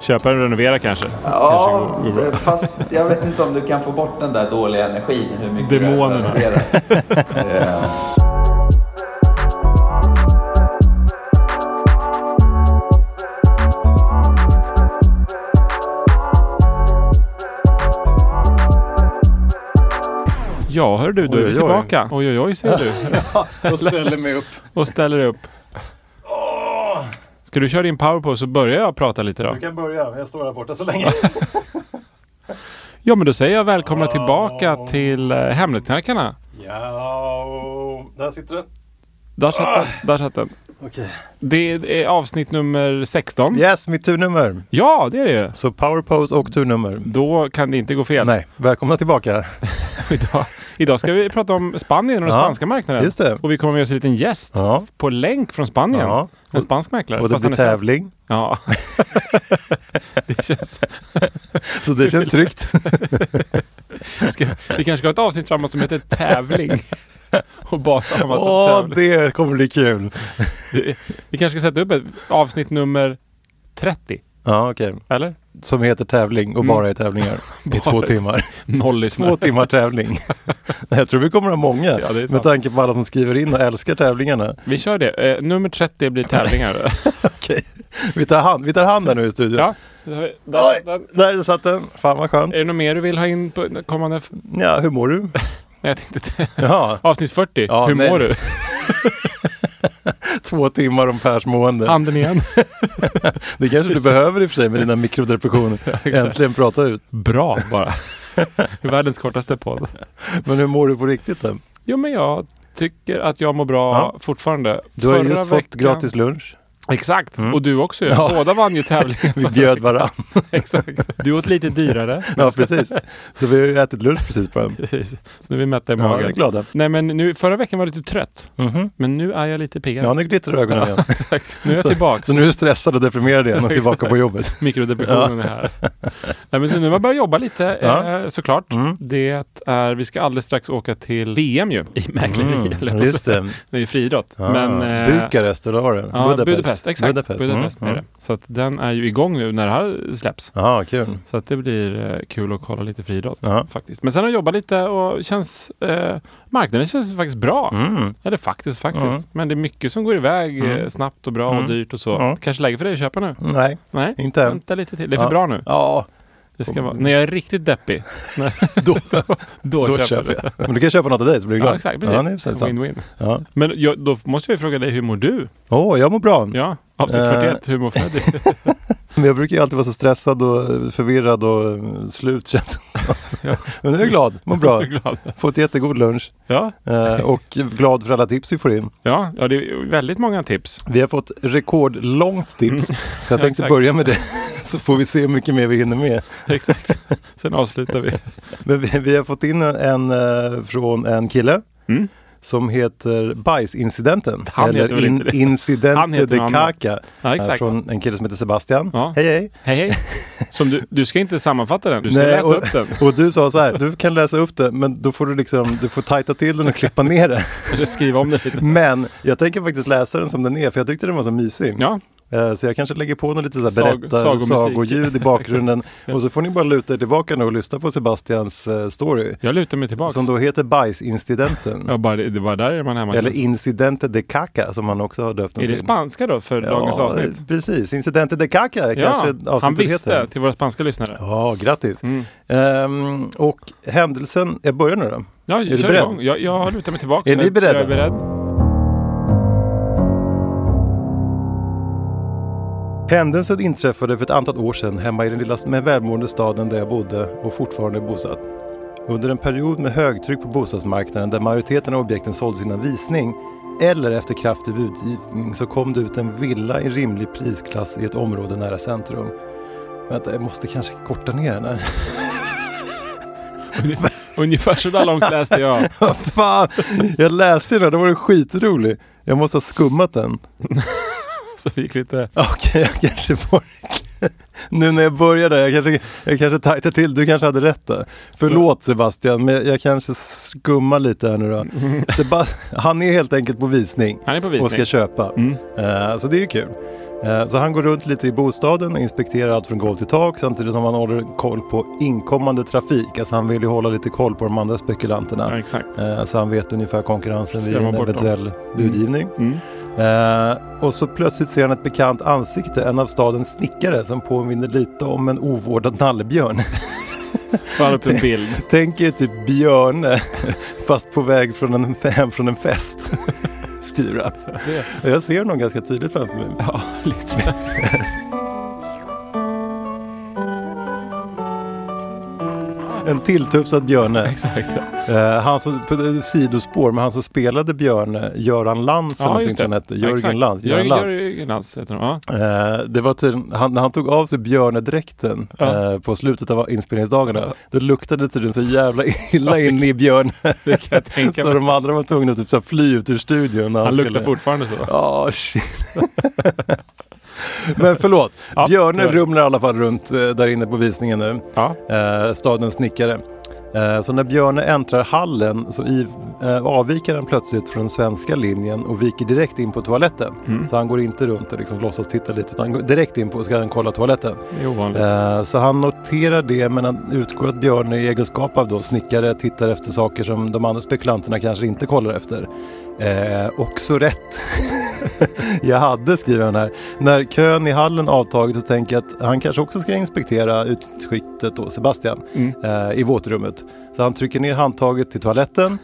Köpa och renovera kanske. Ja, kanske går, går fast jag vet inte om du kan få bort den där dåliga energin. Hur mycket Demonerna. Ja, hör du, då är vi tillbaka. Oj, oj, oj, ser du. Jag ställer mig upp. Och ställer upp. Ska du köra din powerpose så börjar jag prata lite då? Du kan börja. Jag står här borta så länge. Ja, men då säger jag välkomna tillbaka till uh, Hemligknarkarna. ja, där sitter den. Där satt den. Där satt den. Okej. Det är avsnitt nummer 16. Yes, mitt turnummer. Ja, det är det. Så powerpose och turnummer. Då kan det inte gå fel. Nej, välkomna tillbaka. Idag, idag ska vi prata om Spanien och den Ja, spanska marknaden. Just det. Och vi kommer med oss en liten gäst Ja. på länk från Spanien. Ja. En spansk mäklare. Och det blir tävling. Ja. det känns... Så det känns tryggt. Ska, vi kanske ska ha ett avsnitt framåt som heter tävling. Och bara ha massa Åh, tävling. det kommer bli kul. Vi kanske ska sätta upp ett avsnitt nummer 30. Ja, okej. Eller? Som heter tävling och Mm. bara är tävlingar. I två timmar. Noll lyssnare. Två timmar tävling. Jag tror vi kommer ha många. Ja, med tanke på alla som skriver in och älskar tävlingarna. Vi kör det. Eh, nummer 30 blir tävlingar. Okej. Vi tar hand, vi tar hand där nu i studion. ja. Där, Oj, där. där satt den. Fan vad skönt. Är det något mer du vill ha in på kommande... Ja, hur mår du? Jag tänkte... Ja, Avsnitt 40. Ja, Hur nej. mår du? två timmar om Pers mående. Anden igen. Det kanske du behöver i och för sig med dina mikrodepressioner. exakt. Äntligen prata ut. Bra bara. Världens kortaste podd. Men hur mår du på riktigt då? Jo, men jag tycker att jag mår bra Ja. fortfarande. Du har Förra just fått veckan- gratis lunch. Exakt. Mm. Och du också ju. Ja. Båda vann ju tävlingen. Vi bjöd varann. Exakt. Du åt lite dyrare. Ja, precis. Så vi har ju ätit lunch precis bara. Precis. Så nu är vi mätta i Ja, vi är magen. glada. Nej men nu, förra veckan var jag lite trött. Mhm. Men nu är jag lite piggare. Ja, nu glittrar ögonen igen. Exakt. Nu är jag Så- tillbaka. Så nu är du stressad och deprimerad igen och tillbaka på jobbet. Mikrodepressionen är här. Nej, men så nu har jag börjat jobba lite Ja. eh, såklart. Mm. Det är, vi ska alldeles strax åka till VM ju. I mäkleri. Mm, på just det. Det är ju friidrott. Ah, Men, eh, Bukarest, eller vad var det? Ja, Budapest. Exakt. Budapest, Budapest, Mm, är det. Så att den är ju igång nu när det här släpps. Ja, kul. Så att det blir eh, kul att kolla lite friidrott Ja. faktiskt. Men sen har jag jobbat lite och känns, eh, marknaden känns faktiskt bra. Mm. Eller faktiskt, faktiskt. Mm. Men det är mycket som går iväg eh, Mm. snabbt och bra Mm. och dyrt och så. Kanske läge för dig att köpa nu? Nej, Nej, inte än. vänta lite till. Det är för Ja. bra nu. Ja, Det ska vara. När jag är riktigt deppig, då, då, då köper köper jag. Men du kan köpa något av dig så blir du glad. Ja, exakt. Precis. Win-win. Ja. Men jag, då måste jag ju fråga dig, hur mår du? Åh, jag mår bra. Ja, avsnitt Eh. 41, hur mår Freddy? Men jag brukar ju alltid vara så stressad och förvirrad och eh, slut känns Ja. Men nu är jag glad, mår bra. Glad. Fått jättegod lunch Ja, eh, och glad för alla tips vi får in. ja, ja, det är väldigt många tips. Vi har fått rekordlångt tips. Så jag Mm. Ja, tänkte exakt. börja med det. Så får vi se hur mycket mer vi hinner med. Exakt. Sen avslutar vi. Men vi, vi har fått in en, en eh, från en kille Mm. Som heter Bajsincidenten. Han eller heter väl inte det? Han Incidente heter de. Caca. Ja, Eh, exakt. Från en kille som heter Sebastian. Ja. Hej hej! Hej, hej. Som du, du ska inte sammanfatta den, du ska Nej, läsa och- upp den. Och du sa så här, du kan läsa upp det men då får du liksom, du får tajta till den och klippa ner det. Eller skriva om det lite. Men jag tänker faktiskt läsa den som den är för jag tyckte den var så mysig. Ja, Så jag kanske lägger på något lite så här Sag- berättar, sagomusik. sagoljud i bakgrunden. och så får ni bara luta er tillbaka nu och lyssna på Sebastians eh, story. Jag lutar mig tillbaka. Som då heter Bajsincidenten. Ja, bara, det var där är man hemma. Eller Incidente de Caca som han också har döpt den är det spanska då för dagens avsnitt? Precis, Incidente de Caca Ja, kanske han avsnittet visste heter. till våra spanska lyssnare. Ja, grattis. Mm. Ehm, och händelsen, jag börjar nu då. Ja, du kör igång. Jag, jag lutar mig tillbaka. Är ni beredda? Jag är beredd. Händelsen inträffade för ett antal år sedan hemma i den lilla men välmående staden där jag bodde och fortfarande är bosatt. Under en period med högtryck på bostadsmarknaden där majoriteten av objekten såldes innan visning eller efter kraftig budgivning så kom det ut en villa i rimlig prisklass i ett område nära centrum. Vänta, jag måste kanske korta ner den här. Ungefär, ungefär så där långt läste jag. Vad fan, jag läste den, då var den skitrolig. Jag måste ha skummat den. Så det gick lite... Okej, jag kanske får... Nu när jag började, jag kanske, jag kanske tajtar till. Du kanske hade rätt där. Förlåt Sebastian, men jag kanske skummar lite här nu då. Han är helt enkelt på visning Han är på och visning. ska köpa. Mm. Eh, så det är ju kul. Eh, så han går runt lite i bostaden och inspekterar allt från golv till tak samtidigt som han håller koll på inkommande trafik. Alltså han vill ju hålla lite koll på de andra spekulanterna. Ja, exakt. Eh, Så han vet ungefär konkurrensen vid en bort dem. eventuell budgivning. Mm. Eh, och så plötsligt ser han ett bekant ansikte, en av stadens snickare som påminner lite om en ovårdad nallebjörn. Han upp en bild. Tänk er typ Björne fast på väg från en, hem från en fest. Skriver han. Jag ser honom ganska tydligt framför mig. Ja, lite. En tilltufsad Björne. Exakt. Eh, han som, sidospår, men han som spelade Björne, Göran Lantz eller Ja, någonting som han hette. Ja, Jörgen exakt. Lantz. Jörgen, Lantz. Jörgen Lantz heter. Ja. Eh, det var tydligen, han, när han tog av sig björnedräkten Ja. eh, på slutet av inspelningsdagarna, då luktade det tydligen så jävla illa in i björn. Det kan jag tänka så mig. de andra var tvungna att typ så fly ut ur studion. Han, Han luktar fortfarande så. Ja, shit. Men förlåt, Ja, Björne rumlar i alla fall runt eh, där inne på visningen nu. Ja. Eh, stadens snickare. Eh, så när Björne äntrar hallen så i, eh, avviker han plötsligt från den svenska linjen och viker direkt in på toaletten. Mm. Så han går inte runt och liksom låtsas titta lite utan han går direkt in på och ska han kolla toaletten. Eh, så han noterar det men han utgår att Björne i egenskap av då snickare tittar efter saker som de andra spekulanterna kanske inte kollar efter. Eh, också rätt. jag hade, skriver han här. När kön i hallen avtagit så tänker jag att han kanske också ska inspektera utskiktet då, Sebastian, Mm. eh, i våtrummet. Så han trycker ner handtaget till toaletten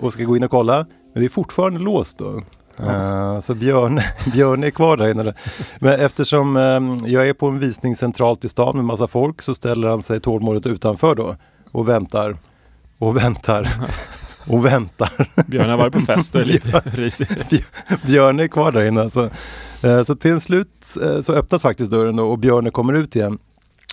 och ska gå in och kolla. Men det är fortfarande låst då. Eh, så Björn, Björn är kvar där inne. Men eftersom eh, jag är på en visning centralt i stan med massa folk så ställer han sig tålmodigt utanför då och väntar och väntar och väntar. Björn har varit på fest och är lite risig. Björn är kvar där inne. Alltså. Eh, Så till slut eh, så öppnas faktiskt dörren och Björn kommer ut igen.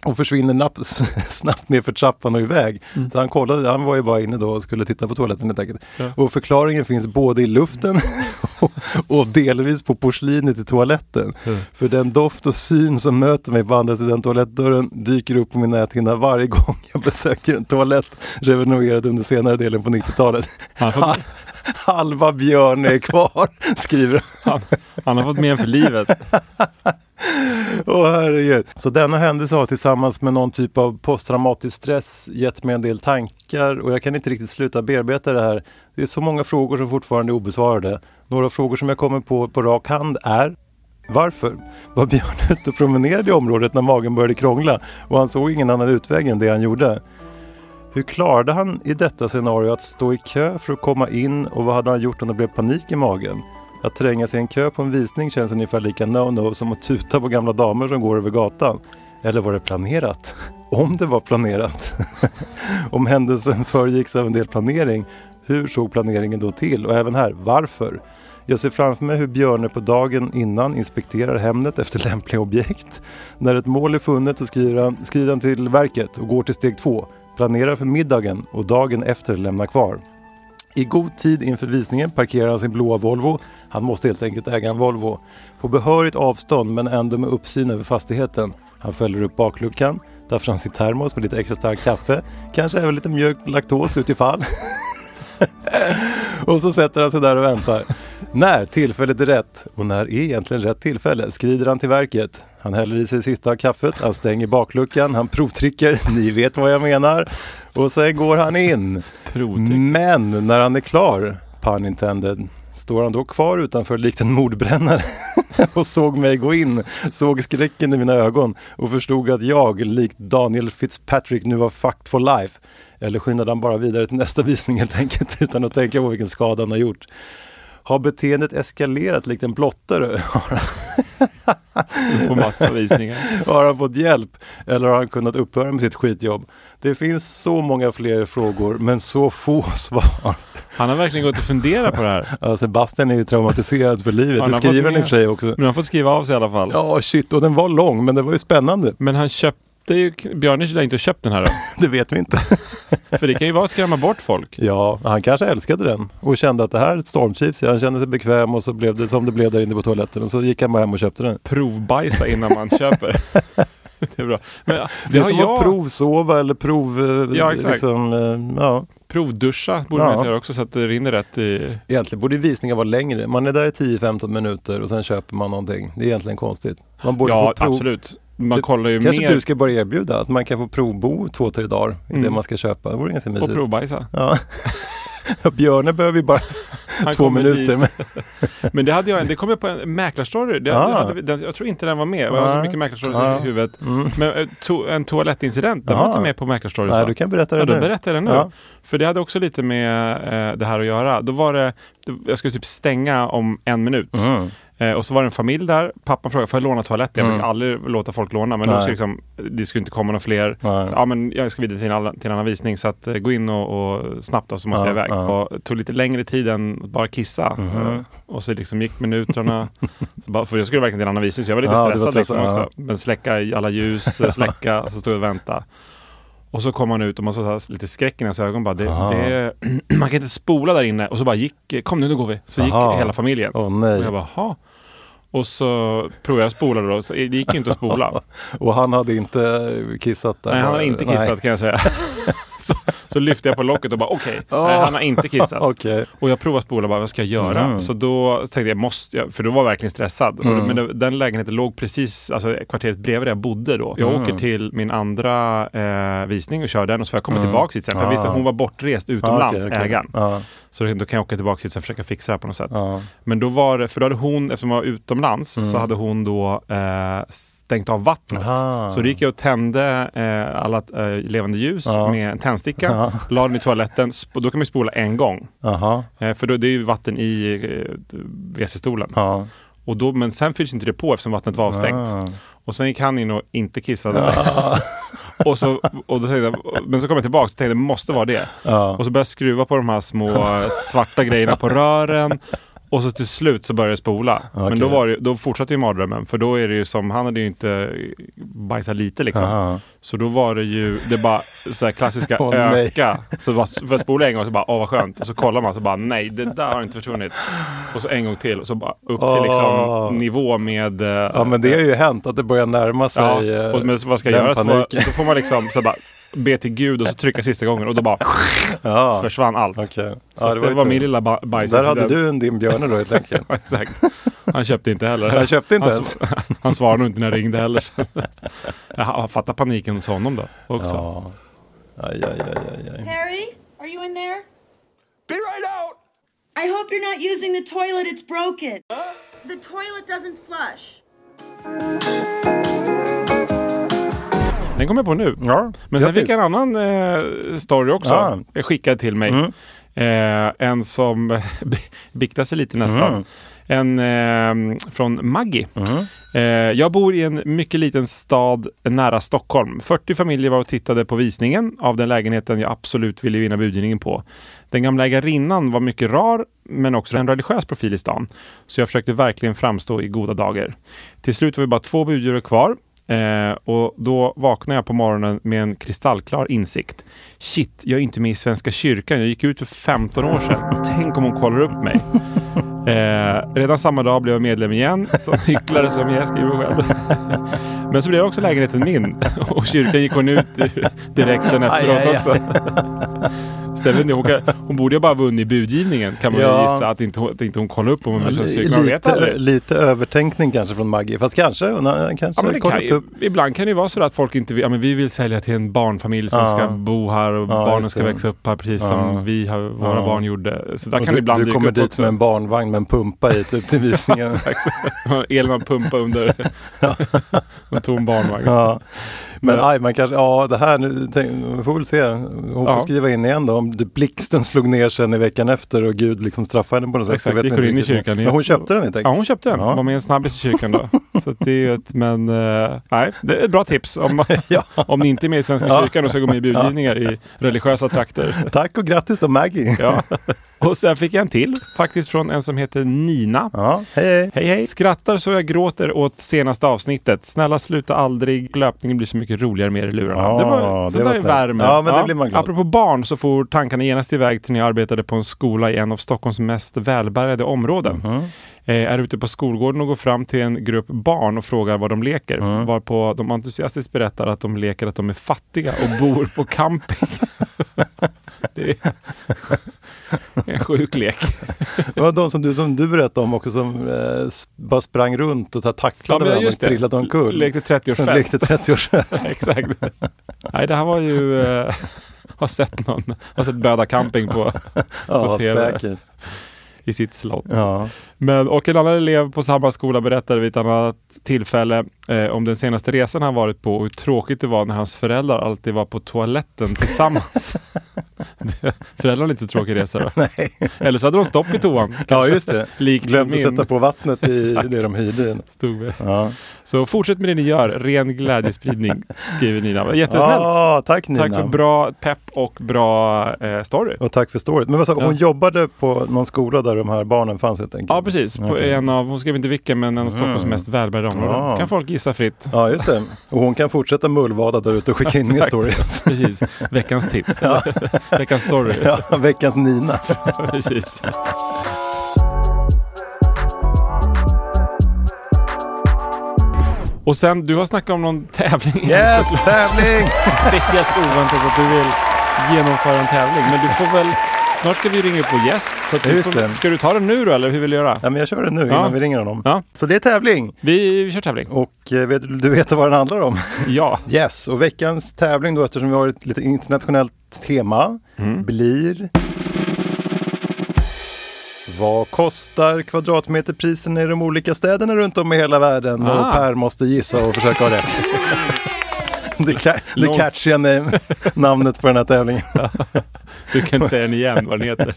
Och försvinner napp, snabbt ner för trappan och iväg. Så han kollade, han var ju bara inne då och skulle titta på toaletten helt enkelt. Ja. Och förklaringen finns både i luften och, och delvis på porslinet i toaletten. Mm. För den doft och syn som möter mig på andra sidan toalettdörren dyker upp på min näthinna varje gång jag besöker en toalett renoverad under senare delen på 90-talet. Han har, fått, Halva Björn är kvar, skriver han. han, har fått med en för livet. Åh herregud. Så denna händelse har tillsammans med någon typ av posttraumatisk stress gett mig en del tankar och jag kan inte riktigt sluta bearbeta det här. Det är så många frågor som fortfarande är obesvarade. Några frågor som jag kommer på på rak hand är varför? Var Björn ute och promenerade i området när magen började krångla och han såg ingen annan utväg än det han gjorde? Hur klarade han i detta scenario att stå i kö för att komma in och vad hade han gjort om det blev panik i magen? Att tränga sig i en kö på en visning känns ungefär lika no-no som att tuta på gamla damer som går över gatan. Eller var det planerat? Om det var planerat? Om händelsen föregicks av en del planering, hur såg planeringen då till? Och även här, varför? Jag ser framför mig hur Björne på dagen innan inspekterar Hemnet efter lämpliga objekt. När ett mål är funnet så skriver han, skrider han till verket och går till steg två. Planerar för middagen och dagen efter lämnar kvar. I god tid inför visningen parkerar han sin blåa Volvo. Han måste helt enkelt äga en Volvo. På behörigt avstånd men ändå med uppsyn över fastigheten. Han fäller upp bakluckan, tar fram sin termos med lite extra starkt kaffe. Kanske även lite mjölk, laktos utifall. och så sätter han sig där och väntar. När tillfället är rätt, och när är egentligen rätt tillfälle, skrider han till verket. Han häller i sig sista av kaffet, han stänger bakluckan, han provtrycker, ni vet vad jag menar. Och sen går han in. Men när han är klar, pun intended, står han då kvar utanför likt en mordbrännare och såg mig gå in, såg skräcken i mina ögon och förstod att jag, likt Daniel Fitzpatrick, nu var fucked for life. Eller skyndade han bara vidare till nästa visning helt enkelt utan att tänka på vilken skada han har gjort. Har beteendet eskalerat likt en blottare? På massa visningar. Har han fått hjälp eller har han kunnat upphöra med sitt skitjobb? Det finns så många fler frågor men så få svar. Han har verkligen gått och funderat på det här. Ja, Sebastian är ju traumatiserad för livet. Han Det skriver han i och för sig också. Men han har fått skriva av sig i alla fall. Ja, shit. Och den var lång men det var ju spännande. Men han köpte ju... Björne lär inte ha köpt den här då. Det vet vi inte. För det kan ju vara att skrämma bort folk. Ja, han kanske älskade den och kände att det här är ett stormchips. Han kände sig bekväm och så blev det som det blev där inne på toaletten. Och så gick han bara hem och köpte den. Provbajsa innan man köper. Det är bra. Men det, Det är som jag... att provsova eller prov... eh, Ja, exakt. Liksom, eh, ja. Provduscha borde Ja. man göra också så att det rinner rätt i... Egentligen borde visningar vara längre. Man är där i 10-15 minuter och sen köper man någonting. Det är egentligen konstigt. Man borde Ja, få prov... absolut. Man Det- kollar ju Kanske mer du ska börja erbjuda att man kan få provbo två, tre dagar i det Mm. man ska köpa. Det vore ganska och mysigt. provbajsa. Ja. Björne behöver ju bara Han två minuter. Men, Men det hade jag, det kom jag på en mäklarstory. Det, Ah. det hade, den, jag tror inte den var med. Jag har så Nej. mycket mäklarstories Ah. i huvudet. mm. Men eh, to, en toalettincident, den Ah. var inte med på mäklarstories Nej, va? du kan berätta det Ja, då nu. berättar jag det nu. Ja. För det hade också lite med eh, det här att göra. Då var det, då- jag skulle typ stänga om en minut. Mm. Eh, och så var det en familj där. Pappan frågade, får jag låna toaletten? Jag Mm. brukar aldrig låta folk låna. Men då Nej. skulle liksom, det skulle inte komma några fler. Ja, men jag ska vidare till en, annan- till en annan visning. Så att, eh, gå in och, och snabbt då, så måste Ja, jag iväg. ja. Och tog lite längre tid än att bara kissa. Eh, och så liksom gick minuterna. så bara, för jag skulle verkligen till en annan visning. Så jag var lite Ja, du var stressad, liksom stressad, också. Men släcka alla ljus, eh, släcka. så stod jag och väntade. Och så kom han ut och man såg så lite skräck i hans ögon. Bara, det, det, man kan inte spola där inne. Och så bara gick, kom nu, nu går vi. Så gick Aha. hela familjen. Och nej. jag bara, ha. Och så provade jag att spola då. Så det gick ju inte att spola. Och han hade inte kissat där? Nej, han har inte kissat Nej. kan jag säga. så, så lyfte jag på locket och bara okej, Åh. nej, han har inte kissat. Okej. Och jag provade att spola, bara, vad ska jag göra? Mm. Så då tänkte jag, måste jag, för då var jag verkligen stressad. Och, Mm. men det, den lägenheten låg precis, alltså kvarteret bredvid där jag bodde då. Jag Mm. åker till min andra eh, visning och kör den och så får jag komma Mm. tillbaka hit sen. För jag visste Ah. att hon var bortrest Ja, utomlands, okej, okej. ägaren. Ja, Så då kan jag åka tillbaka hit och försöka fixa det här på något sätt. ja. Men då var det, för då hade hon, eftersom hon var utomlands, Mm. så hade hon då eh, stängt av vattnet. Aha. Så då gick jag och tände eh, alla eh, levande ljus Ja. med en tändsticka, Ja. la den i toaletten, då kan man spola en gång. Eh, för då, det är ju vatten i eh, WC-stolen. Ja. Och då, men sen fylls inte det på eftersom vattnet var avstängt. Ah. Och sen gick han in och inte kissade. och, så, och då tänkte jag, men så kom jag tillbaka och tänkte det måste vara det. Ja. Och så började jag skruva på de här små svarta grejerna på rören. Och så till slut så började jag spola. Men Okej. då, var det, då fortsatte ju mardrömmen. För då är det ju som, han hade ju inte bajsat lite liksom. Aha. Så då var det ju, det bara så här klassiska nej. öka. Så bara, för att spola en gång så bara, åh vad skönt. Och så kollar man så bara, nej det där har inte försvunnit. Och så en gång till och så bara upp till liksom nivå med... eh, ja, men det har ju hänt att det börjar närma sig Ja, eh, och men vad ska jag göra? Så då får man liksom så bara be till gud och så trycka sista gången och då bara Ja, försvann allt. Så Ja, att det, var tur. min lilla ba- bajsincident. Där hade du en din björne då helt enkelt. Ja, Exakt. Han köpte inte heller. Han köpte inte han, ens. han svarade nog inte när jag ringde heller. Jag fattar paniken hos honom då också. Ja. Aj, aj, aj, aj, aj. Harry, are you in there? Be right out! I hope you're not using the toilet, it's broken. The toilet doesn't flush. Den kom jag på nu. Ja, Men sen fick jag en annan eh, story också. Ja. eh, Skickad till mig. Mm. Eh, en som biktar sig lite nästan. Mm. En eh, från Maggie. Mm. Eh, jag bor i en mycket liten stad nära Stockholm. 40 familjer var och tittade på visningen av den lägenheten jag absolut ville vinna budgivningen på. Den gamla ägarinnan var mycket rar, men också en religiös profil i stan. Så jag försökte verkligen framstå i goda dagar. Till slut var vi bara två budgivare kvar. Eh, och då vaknade jag på morgonen med en kristallklar insikt. Shit, jag är inte med i Svenska kyrkan. Jag gick ut för 15 år sedan. Tänk om hon kollar upp mig. Eh, redan samma dag blev jag medlem igen. Som hycklare som jag skriver själv. Men så blev också lägenheten min. Och kyrkan gick hon ut direkt sen efteråt också. Sen vet inte, hon, kan, hon borde ju bara vunnit budgivningen kan man Ja. gissa. Att inte, att inte hon kollade upp om hon. Man vet Lite, aldrig. lite övertänkning kanske från Maggie. Fast kanske, hon har kanske Ja, kollat kan upp. ibland kan det ju vara så att folk inte vill, ja, men vi vill sälja till en barnfamilj som Ja. ska bo här och Ja, barnen ska växa upp här precis Ja. som vi har, våra Ja. barn gjorde. Så där Och kan du, ibland du kommer upp dit också. med en barnvagn med en pumpa i typ till visningen. Elin har pumpa under en tom barnvagn. Men aj, man kanske, ja det här nu, tänk, vi får väl se. Hon får Ja. skriva in igen då om blixten slog ner sen i veckan efter och Gud liksom straffade henne på något sätt. Exakt, gick hon inte in i kyrkan Men hon köpte den helt Ja, hon köpte den. Ja. Var med en snabbis i kyrkan då. Så det är ju ett, men eh, nej, det är ett bra tips om, Ja. om ni inte är med i Svenska kyrkan och ska gå med i budgivningar i religiösa trakter. Tack och grattis då Maggie. Ja. Och sen fick jag en till faktiskt från en som heter Nina. Ja, hej hej. Hej hej! Skrattar så jag gråter åt senaste avsnittet. Snälla sluta aldrig. Löpningen blir så mycket roligare med er i lurarna. Ja, det var, så det var är värme. Ja, men det blir man glad. Apropå barn så får tankarna genast iväg till när jag arbetade på en skola i en av Stockholms mest välbärgade områden. Eh, är ute på skolgården och går fram till en grupp barn och frågar vad de leker. Mm. Varpå de entusiastiskt berättar att de leker att de är fattiga och bor på camping. det är en sjuk lek. Det var de som du, som du berättade om också som eh, bara sprang runt och ta- tacklade men varandra och trillade omkull. Lekte 30-årsfest. Sen lekte 30-årsfest. Exakt. Nej, det här var ju... Eh, har sett någon, har sett Böda camping på, ja, TV. säkert. i sitt slott. Ja. Men, och en annan elev på samma skola berättade vid ett annat tillfälle eh, om den senaste resan han varit på och hur tråkigt det var när hans föräldrar alltid var på toaletten tillsammans. Föräldrarna har inte så tråkig resa då. Nej. Eller så hade de stopp i toan. ja, just det. Likt Glömde min. sätta på vattnet i det de hyrde. Stod. Ja. Så fortsätt med det ni gör. Ren glädjespridning, skriver Nina. Jättesnällt. Ja, tack Nina. Tack för bra pepp och bra eh, story. Och tack för storyn. Men vad sa, Ja. hon jobbade på någon skola där de här barnen fanns helt enkelt? Ja precis, på Okej. en av, hon skrev inte vilken men en av Stockholms Mm. mest välbärgade områden. Ja. Kan folk gissa fritt. Ja, just det. Och hon kan fortsätta mullvada där ute och skicka in mer stories. Precis, veckans tips. veckans story. Ja, veckans Nina. precis. Och sen, du har snackat om någon tävling. Yes, tävling! Det är helt oväntat att du vill genomföra en tävling. Men du får väl, snart ska vi ringa upp vår gäst. Så att Just får. Ska du ta den nu då eller hur vill du göra? Ja, men jag kör det nu Ja. innan vi ringer honom. Ja. Så det är tävling. Vi, vi kör tävling. Och eh, vet, du vet vad den handlar om? Ja. Yes, och veckans tävling då eftersom vi har ett lite internationellt tema Mm. blir vad kostar kvadratmeterprisen i de olika städerna runt om i hela världen? Ah. Och Per måste gissa och försöka ha rätt. det, ca- det Långt. catchiga nam- namnet på den här tävlingen. Du kan inte säga den igen vad den heter.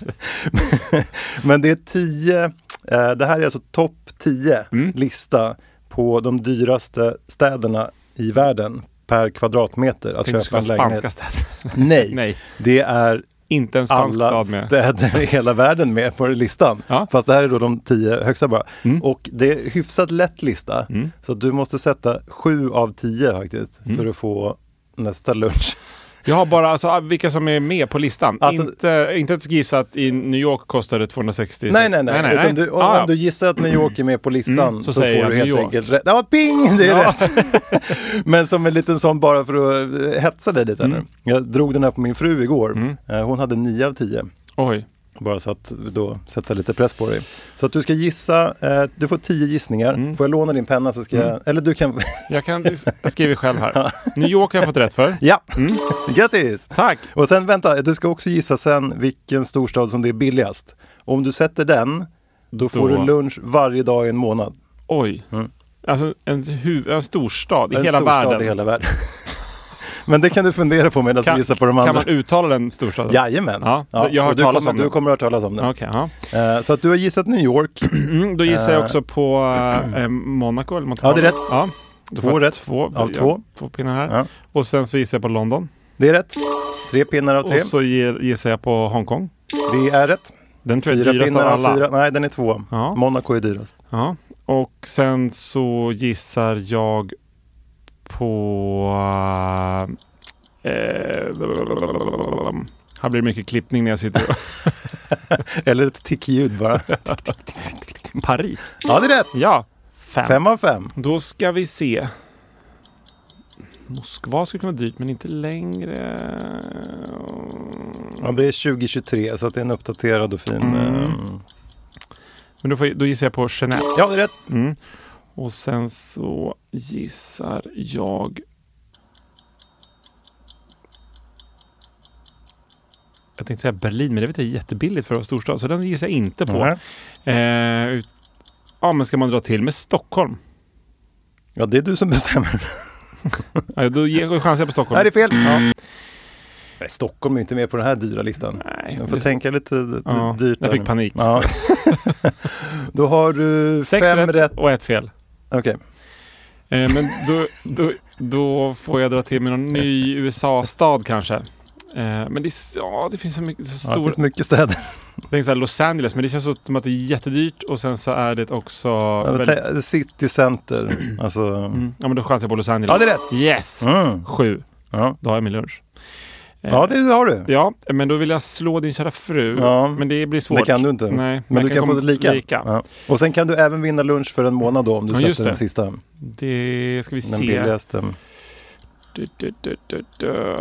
Men det är tio, eh, det här är alltså topp 10 Mm. lista på de dyraste städerna i världen per kvadratmeter att Tänkte köpa en lägenhet. spanska städer. Nej, Nej, det är inte en spansk alla stad med. städer i hela världen med på listan. Ja. Fast det här är då de tio högsta bara. Mm. Och det är hyfsat lätt lista. Mm. Så du måste sätta sju av tio faktiskt Mm. för att få nästa lunch. Jag har bara alltså, vilka som är med på listan. Alltså- inte, inte ens gissa att i New York kostar det 260. Nej, nej, nej. Utan du, om, Ah, ja. om du gissar att New York är med på listan Mm, så så, får du helt York. enkelt rätt. Ja, ping! Det är Ja. rätt. Men som en liten sån bara för att eh, hetsa dig lite. Mm. nu. Jag drog den här på min fru igår. Mm. Eh, Hon hade nio av tio. Oj. Bara så att då sätta lite press på dig. Så att du ska gissa, eh, du får tio gissningar. Mm. Får jag låna din penna så ska jag, eller du kan, Jag, kan, jag skriver själv här. New York har jag fått rätt för. ja, Mm. grattis! Tack! Och sen vänta, du ska också gissa sen vilken storstad som det är billigast. Om du sätter den, då får Då- du lunch varje dag i en månad. Oj. Mm. Alltså en, en storstad i en hela storstad världen. i hela världen. Men det kan du fundera på medan du Kan, gissar på de kan andra. man uttala den storstaden? Jajamän. Ja, jag har hört du talas kommer, om Du kommer att höra talas om den. Okej, ja. Eh, så att du har gissat New York. Mm, då gissar jag Eh. också på eh, Monaco eller Monte Ja, det är rätt. Ja. Två rätt Två, av ja, två. Två pinnar här. Ja. Och sen så gissar jag på London. Det är rätt. Tre pinnar av tre. Och så gissar jag på Hongkong. Det är rätt. Den tror jag är dyrast av alla. fyra. Nej, den är två. Ja. Monaco är dyrast. Ja. Och sen så gissar jag på... Eh, här blir det mycket klippning när jag sitter och... Eller ett tickljud bara. Paris. Ja, det är rätt. Ja. Fem. Fem av fem. Då ska vi se. Moskva skulle kunna vara dyrt men inte längre. Ja, det är 2023 så att det är en uppdaterad och fin... Mm. eh, Men då, får, då gissar jag på Genève. Ja, det är rätt. Mm. Och sen så gissar jag... Jag tänkte säga Berlin, men det vet jag är jättebilligt för att vara storstad. Så den gissar jag inte på. Nej. Eh, ut- ja, men ska man dra till med Stockholm? Ja, det är du som bestämmer. Ja, då ger jag chansen på Stockholm. Nej, det är fel. Ja. Nej, Stockholm är inte med på den här dyra listan. Nej, Jag får det- tänka lite Ja, dyrt. jag fick panik. Ja. Då har du Sex fem rätt, rätt. och ett fel. Okej. Eh, men då, då, då får jag dra till med någon ny USA-stad kanske. Eh, men det, ja, det finns så mycket så Ja, det stor... finns mycket städer. Jag tänkte så här Los Angeles, men det känns som att det är jättedyrt och sen så är det också... Ja, väldigt, City Center. Alltså... mm, ja, men då chansar jag på Los Angeles. Ja, det är rätt. Yes! Mm. Sju. Ja. Då har jag min lunch. Eh, ja, det har du. Ja, men då vill jag slå din kära fru. Ja. Men det blir svårt. Det kan du inte. Nej, Men du kan få det lika. lika. Ja. Och sen kan du även vinna lunch för en månad då om du Ja, sätter den sista. Det ska vi Den se. billigaste. Du, du, du, du, du.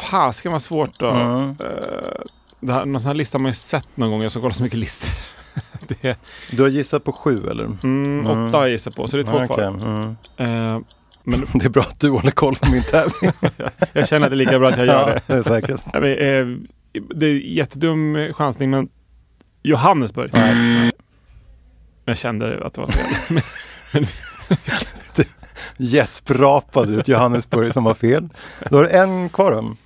Fasiken vad svårt då. Mm. Det här, någon sån här lista har man ju sett någon gång. Jag ska kolla så mycket listor. det Du har gissat på sju eller? mm, Mm. Åtta har jag gissat på, så det är två Ja, kvar. Mm. Eh, men Det är bra att du håller koll på min tävling. jag känner att det är lika bra att jag gör det. det är men, eh, det är jättedum chansning, men Johannesburg. Nej. Jag kände att det var fel. Gäsprapade ut Johannesburg som var fel. Då har du en kvar då.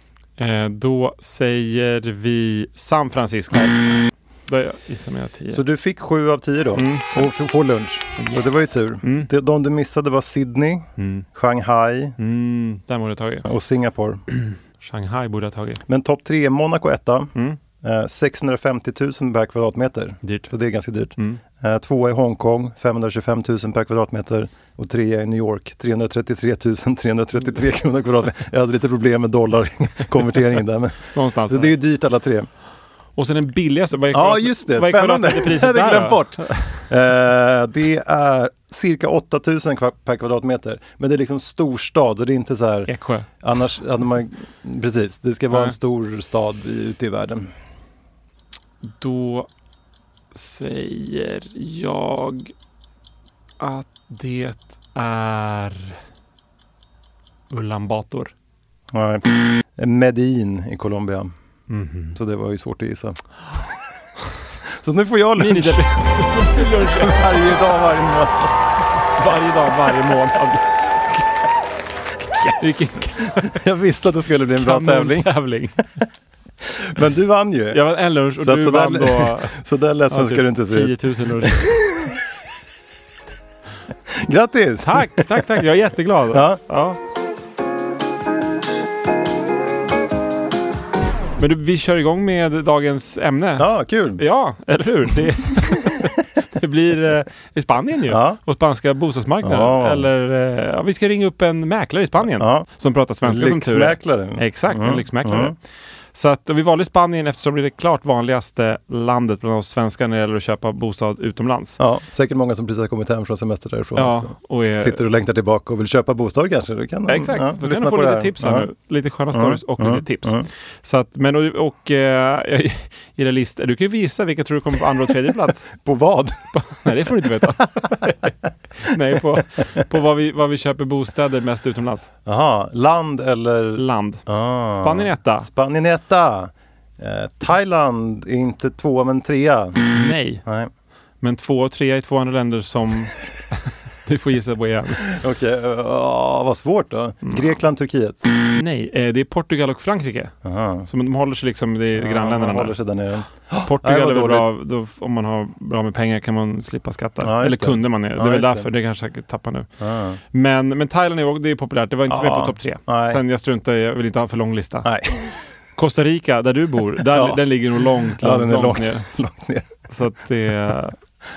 Eh, då säger vi San Francisco. Då gissar jag tio. Så du fick sju av tio då. Mm. Och får lunch. Så Yes. det var ju tur. Mm. Det- De du missade var Sydney, Mm. Shanghai Mm, den borde jag tagit. och Singapore. Shanghai borde jag tagit. Men topp tre, Monaco etta. Mm. Eh, 650 000 per kvadratmeter. Dyrt. Så det är ganska dyrt. Mm. Eh, tvåa i Hongkong, 525 000 per kvadratmeter. Och trea i New York, 333 333 kronor kvadratmeter. Jag hade lite problem med dollarkonverteringen där. Men, Någonstans. så det är ju dyrt alla tre. Och sen den billigaste. Vad är Ja, kvadrat- just det. vad är Spännande. kvadratmeterpriset Jag hade där glömt bort. Eh, det är cirka 8000 kva- per kvadratmeter. Men det är liksom storstad och det är inte så här. Eksjö. Annars hade man, precis, det ska vara en stor stad ute i världen. Då säger jag att det är Ulan Bator. Nej. Medellin i Colombia. Mhm. Så det var ju svårt att gissa. Så nu får jag lunch. Lunch varje dag, varje månad. varje dag, varje månad. Vilken Jag visste att det skulle bli en bra tävling. tävling. Men du vann ju. Jag vann en lunch och Så du så där- vann då Så där ledsen ja, ska typ du inte se ut. 10 000 lunch. Grattis! Tack, tack, tack. Jag är jätteglad. Ja. Ja. Men du, vi kör igång med dagens ämne. ja, kul. Ja, eller hur? Det, det blir eh, i Spanien ju. Ja. Och spanska bostadsmarknaden. Ja. Eller, eh, ja, vi ska ringa upp en mäklare i Spanien. Ja. Som pratar svenska som tur är. Exakt, en Mm, lyxmäklare. mm. Så att vi valde Spanien eftersom det är det klart vanligaste landet bland oss svenskar när det gäller att köpa bostad utomlands. Ja, säkert många som precis har kommit hem från semester därifrån. Ja, och är, Sitter och längtar tillbaka och vill köpa bostad kanske. Då kan Ja, Exakt, ja, då kan du få lite tips här nu. Lite sköna stories och lite tips. Så att, men och, och eh, jag gillar listor. Du kan ju visa vilka tror du kommer på andra och tredje plats. På vad? Nej, det får du inte veta. Nej, på, på vad, vi, vad vi köper bostäder mest utomlands. Jaha, land eller? Land. Ah. Spanien etta. Spanien etta. Eh, Thailand är inte tvåa men trea. Nej, Nej. men två och tre är två andra länder som du får gissa på igen. Okej, okay. vad svårt då. Mm. Grekland, Turkiet. Nej, eh, det är Portugal och Frankrike. Aha. Så de håller sig liksom, det är grannländerna man håller sig där nere. Portugal Nej, är bra, då, om man har bra med pengar kan man slippa skatta. Ja, Eller det. kunde man det. Det Ja, är väl just det. därför, det kanske säkert tappar nu. Ah. Men, men Thailand är, det är populärt, det var inte med Ja. på topp tre. Nej. Sen jag struntar jag vill inte ha för lång lista. Nej, Costa Rica, där du bor, där, Ja. den ligger nog långt, långt, ja, den är långt, långt, ner. långt ner. Så att det.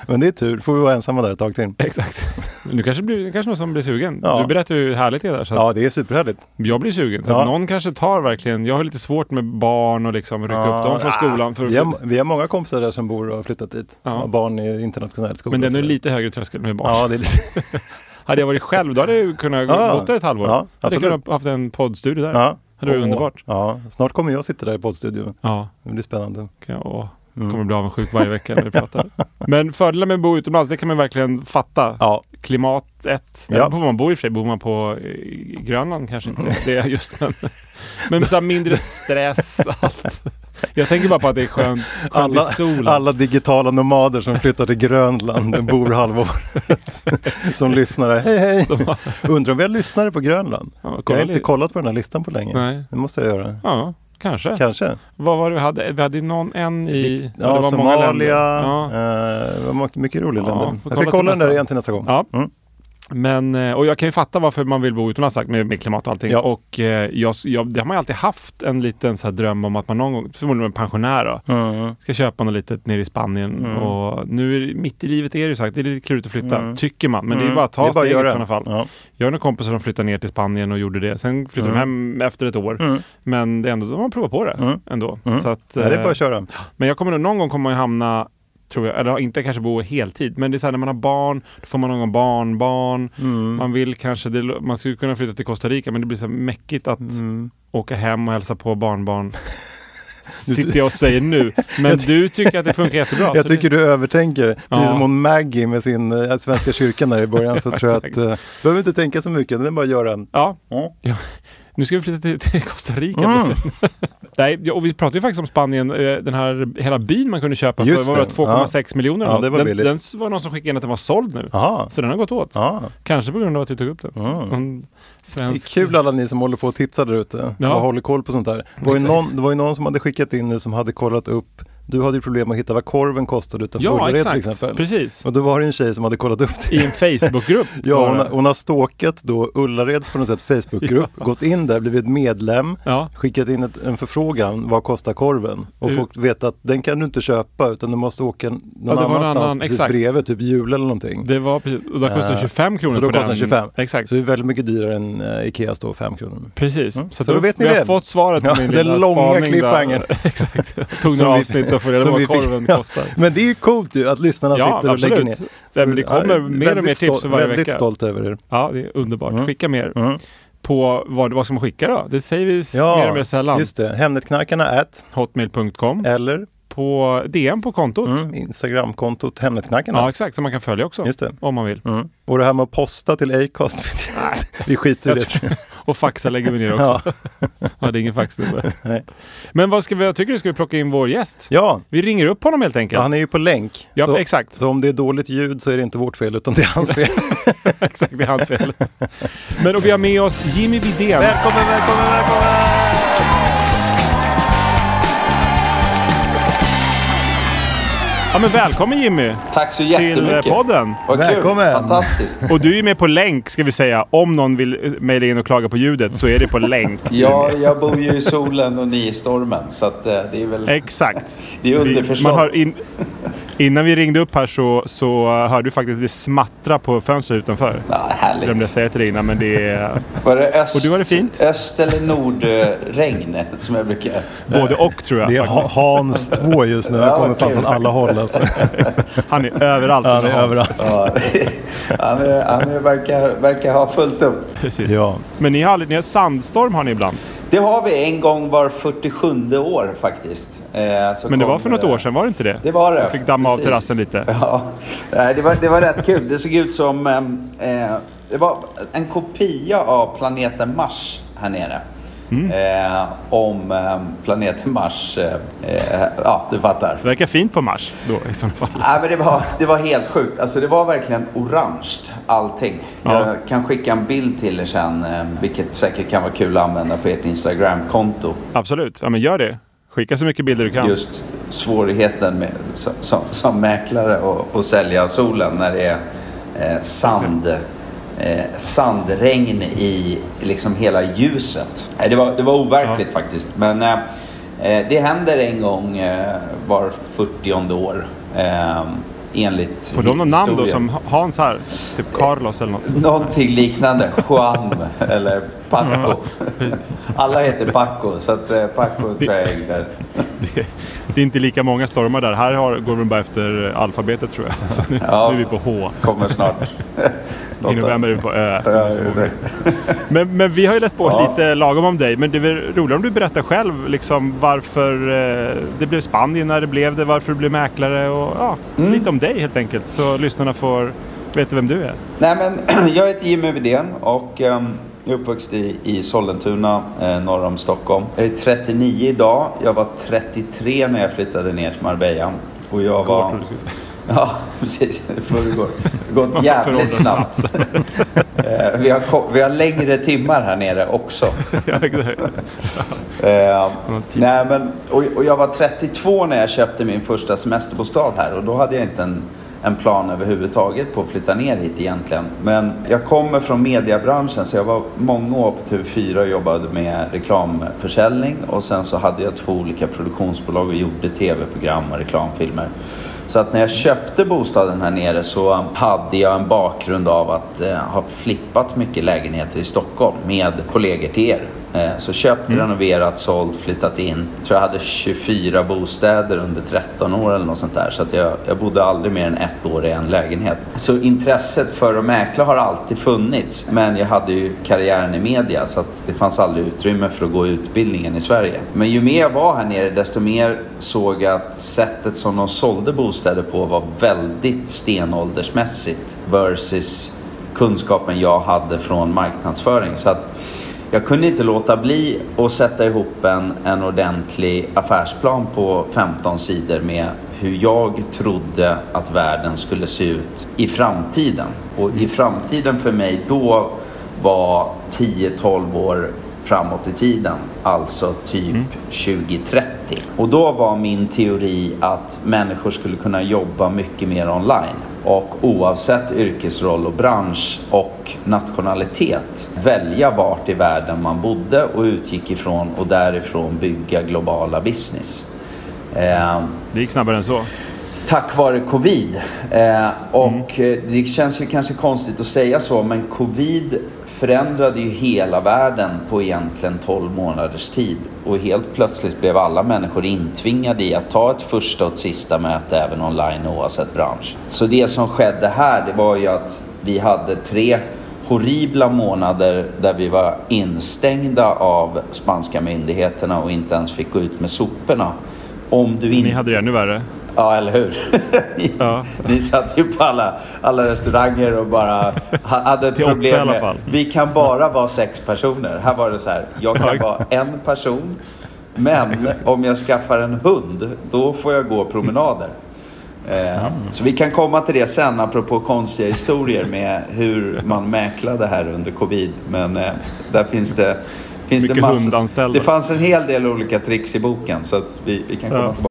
Men det är tur, får vi vara ensamma där ett tag till. Exakt. Nu kanske blir det kanske någon som blir sugen. Ja. Du berättar ju hur härligt det är där. Så Ja, det är superhärligt. jag blir sugen. Så Ja. någon kanske tar verkligen... Jag har lite svårt med barn och liksom rycka upp dem från skolan. För, Vi har, vi har många kompisar där som bor och har flyttat dit. Ja. Barn i internationell skola. men det är lite högre tröskel med barn. Ja, det är lite... Hade jag varit själv då hade jag kunnat Ja. gått där ett halvår. Ja, hade jag kunnat haft en poddstudio där. Ja. Hade varit underbart. Ja, snart kommer jag sitta där i poddstudion. Ja, Det blir spännande. åh, Mm. kommer bli avundsjuk varje vecka när vi pratar. Men fördelen med att bo utomlands, det kan man verkligen fatta. Ja, Klimat ett. Ja. Var man bor i och för sig. Bor man på Grönland kanske inte det är just den. Men så mindre stress, allt. Jag tänker bara på att det är skönt, skönt alla, i solen. alla digitala nomader som flyttar till Grönland och bor halvåret. som lyssnare. Hej hej! Undrar om vi har lyssnare på Grönland? Ja, Jag har inte kollat på den här listan på länge. Nej. Det måste jag göra. Ja, kanske. Kanske. Vad var det vi hade? Vi hade ju någon, en i... Ja, det var många länder. Somalia. Ja. Eh, det var mycket roliga Ja, länder. Jag ska kolla den där igen till nästa gång. Ja. Mm. Men, eh, och jag kan ju fatta varför man vill bo utomlands med, med klimat och allting. Ja. Och eh, jag, jag, det har man ju alltid haft en liten så dröm om att man någon gång, förmodligen en pensionär då, Mm. ska köpa något litet nere i Spanien. Mm. Och nu är mitt i livet är det ju sagt, det är lite klurigt att flytta, Mm. tycker man. Men det är Mm. bara att ta steget i sådana fall. Ja. Jag har några kompisar som flyttade ner till Spanien och gjorde det. Sen flyttade de hem efter ett år. Men det är ändå så man provar på det ändå. Så att, Nej, det är eh, bara att köra. men jag kommer nog, någon gång kommer man ju hamna, tror jag, eller inte kanske bo heltid, men det är så här när man har barn, då får man någon gång barnbarn. Mm. Man vill kanske, det, man skulle kunna flytta till Costa Rica, men det blir så här mäckigt att Mm. åka hem och hälsa på barnbarn. Sitter jag och säger nu. Men du tycker att det funkar jättebra. Jag tycker du övertänker. Precis Ja. som hon Maggie med sin äh, Svenska kyrkan där i början så tror jag att Exakt. äh, behöver inte tänka så mycket, det är bara att göra. Det, ja. Ja. ja. Nu ska vi flytta till, till Costa Rica. Mm. Nej, ja, och vi pratade ju faktiskt om Spanien, eh, den här hela byn man kunde köpa Just för vad var det, det. 2,6 miljoner. eller Ja, det var den, billigt. den var någon som skickade in att den var såld nu. Jaha. Så den har gått åt. Ja. Kanske på grund av att vi tog upp den. Mm. Någon Det svensk... är kul alla ni som håller på och tipsar där ute Ja. och håller koll på sånt där. Det var, ju någon, det var ju någon som hade skickat in nu som hade kollat upp, du hade ju problem att hitta vad korven kostade utanför Ja, Ullared till exempel. Precis. Och då var det en tjej som hade kollat upp det. I en Facebookgrupp. Ja, hon, har- hon har stalkat då Ullareds på något sätt Facebookgrupp, gått in där, blivit medlem, Ja. skickat in ett, en förfrågan, vad kostar korven? Och Uh. fått veta att den kan du inte köpa utan du måste åka någon en annanstans annan- precis exakt. bredvid, typ jul eller någonting. Det var precis, och då kostade Eh, 25 kronor så då på kostar den. den 25. Exakt. Så det är väldigt mycket dyrare än uh, Ikeas då, 5 kronor. Precis. Mm. Så, Så då, då vet ni vi har det. fått svaret på Ja, min den lilla långa spaning där. cliffhangern. Exakt. Tog några avsnitt få reda på vad vi fick- korven ja. kostar. Men det är ju coolt ju att lyssnarna Ja, sitter och lägger ner. Nej, men det kommer är mer och mer väldigt tips varje Väldigt vecka. stolt över er. Ja, det är underbart. Mm. Skicka mer. Mm. På vad, vad ska man skicka då? Det säger vi Ja, mer och mer sällan. Just det, Hemnetknarkarna at Hotmail.com. eller På DM på kontot. mm, Instagramkontot Hemnetknarkarna. Ja, exakt. Som man kan följa också. Just det. Om man vill. Mm. Och det här med att posta till Acast, vi skiter i det. Och faxa lägger vi ner också. Ja. det är ingen faxnummer. Nej. Men vad ska vi, jag tycker du ska vi plocka in vår gäst. Ja, Vi ringer upp honom helt enkelt. ja, han är ju på länk. Ja, så, exakt. så om det är dåligt ljud så är det inte vårt fel utan det är hans fel. exakt, det är hans fel. Men och vi har med oss Jimmy Widén. välkommen, välkommen, välkommen! Ja, men välkommen Jimmy Tack så till eh, jättemycket. podden. Vad kul. Välkommen. Fantastiskt. Och du är med på länk ska vi säga. Om någon vill eh, mejla in och klaga på ljudet så är det på länk. Ja, jag bor ju i solen och ni i stormen. Så att, eh, det är väl... Exakt. Det är Vi- underförstått. Man hör in, innan vi ringde upp här så, så hörde du faktiskt det smattra på fönstret utanför. Ja, Glömde jag härligt. säga till dig innan men det är Var det öst, Och du har det fint? öst eller nordregn som jag brukar... både och tror jag Det är faktiskt. Ha- Hans 2 just nu, han Ja, kommer fram okej. från alla håll. Alltså. Han är överallt. Han är Hans. överallt. Ja, han är, han är, verkar, verkar ha fullt upp. Precis. Ja. Men ni har, ni har sandstorm har ni ibland. Det har vi en gång var 47 år faktiskt. Eh, så Men det var för något eh, år sedan, var det inte det? Det var det. Jag fick damma av precis. terrassen lite. Ja, det var, det var rätt kul. Det såg ut som... ehm, Eh, det var en kopia av planeten Mars här nere. Mm. Eh, om eh, planeten Mars. Eh, eh, ja, du fattar. Det verkar fint på Mars då i så fall. Nej, men det, var, det var helt sjukt. Alltså, det var verkligen orange allting. Ja. Jag kan skicka en bild till er sen, eh, vilket säkert kan vara kul att använda på ert Instagram-konto. Absolut. Ja men gör det. Skicka så mycket bilder du kan. Just svårigheten med, som, som, som mäklare och, och sälja solen när det är eh, sand, eh, sandregn i liksom hela ljuset. Nej, det, var, det var overkligt faktiskt. Men eh, eh, det händer en gång eh, var 40 år. Enligt Får de något namn då som Hans här? Typ Carlos eller något? Någonting liknande. Juan eller Paco. Alla heter Paco, så att eh, Paco tror jag är. Det, är inte lika många stormar där. Här har, går vi bara efter alfabetet tror jag. Så nu, Ja. nu är vi på H. Kommer snart. I november är vi på Ö efter. Men, men vi har ju läst på Ja. lite lagom om dig. Men det är roligare om du berättar själv liksom, varför eh, det blev Spanien när det blev det, varför du blev mäklare och ja, Mm. lite om dig helt enkelt. Så lyssnarna får veta vem du är. Nej, men jag heter Jimmy Widén och ehm, jag är uppvuxen i, i Sollentuna eh, norr om Stockholm. Jag är 39 idag. Jag var 33 när jag flyttade ner till Marbella. Och jag var... Ja, precis. Förrgår. Det har gått jävligt snabbt. Eh, vi, har, vi har längre timmar här nere också. Ja, exakt. Eh, nej, men, och, och jag var 32 när jag köpte min första semesterbostad här och då hade jag inte en, en plan överhuvudtaget på att flytta ner hit egentligen. Men jag kommer från mediebranschen så jag var många år på TV4 och jobbade med reklamförsäljning och sen så hade jag två olika produktionsbolag och gjorde tv-program och reklamfilmer. Så att när jag köpte bostaden här nere så hade jag en bakgrund av att eh, ha flippat mycket lägenheter i Stockholm med kollegor till er. Eh, Så köpt, renoverat, sålt, flyttat in. Jag tror jag hade 24 bostäder under 13 år eller något sånt där. Så att jag, jag bodde aldrig mer än ett år i en lägenhet. Så intresset för att mäkla har alltid funnits. Men jag hade ju karriären i media så att det fanns aldrig utrymme för att gå utbildningen i Sverige. Men ju mer jag var här nere desto mer såg jag att sättet som de sålde bostäder på var väldigt stenåldersmässigt versus kunskapen jag hade från marknadsföring. Så att jag kunde inte låta bli att sätta ihop en, en ordentlig affärsplan på 15 sidor med hur jag trodde att världen skulle se ut i framtiden. Och i framtiden för mig då var 10-12 år framåt i tiden, alltså typ 2030. Och då var min teori att människor skulle kunna jobba mycket mer online. Och oavsett yrkesroll och bransch och nationalitet välja vart i världen man bodde och utgick ifrån och därifrån bygga globala business. Ehm, Det gick snabbare än så tack vare covid. Eh, och eh, det känns ju kanske konstigt att säga så, men covid förändrade ju hela världen på egentligen 12 månaders tid. Och helt plötsligt blev alla människor intvingade i att ta ett första och ett sista möte även online oavsett bransch. Så det som skedde här, det var ju att vi hade tre horribla månader där vi var instängda av spanska myndigheterna och inte ens fick gå ut med soporna. Om du inte... Ni hade det ännu värre. Ja, eller hur? Ja. Ni satt ju på alla, alla restauranger och bara ha- hade ett problem med... Vi kan bara vara sex personer. Här var det så här, jag kan vara en person. Men om jag skaffar en hund, då får jag gå promenader. Eh, Så vi kan komma till det sen, apropå konstiga historier med hur man mäklade här under covid. Men eh, där finns det... Finns det, Mycket hundanställda. det fanns en hel del olika tricks i boken, så att vi, vi kan komma Ja. tillbaka.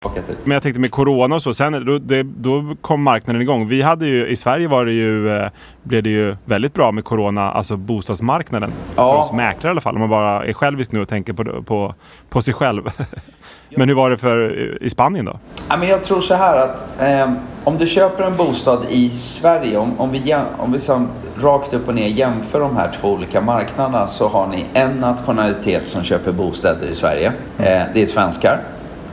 Till. Men jag tänkte med corona och så, sen då, det, då kom marknaden igång. Vi hade ju, i Sverige var det ju, eh, blev det ju väldigt bra med corona, alltså bostadsmarknaden. Ja. För oss mäklare i alla fall, om man bara är självisk nu och tänker på, på, på sig själv. Men hur var det för i Spanien då? Ja, men jag tror så här att eh, om du köper en bostad i Sverige, om, om vi, om vi som rakt upp och ner jämför de här två olika marknaderna så har ni en nationalitet som köper bostäder i Sverige. Eh, det är svenskar.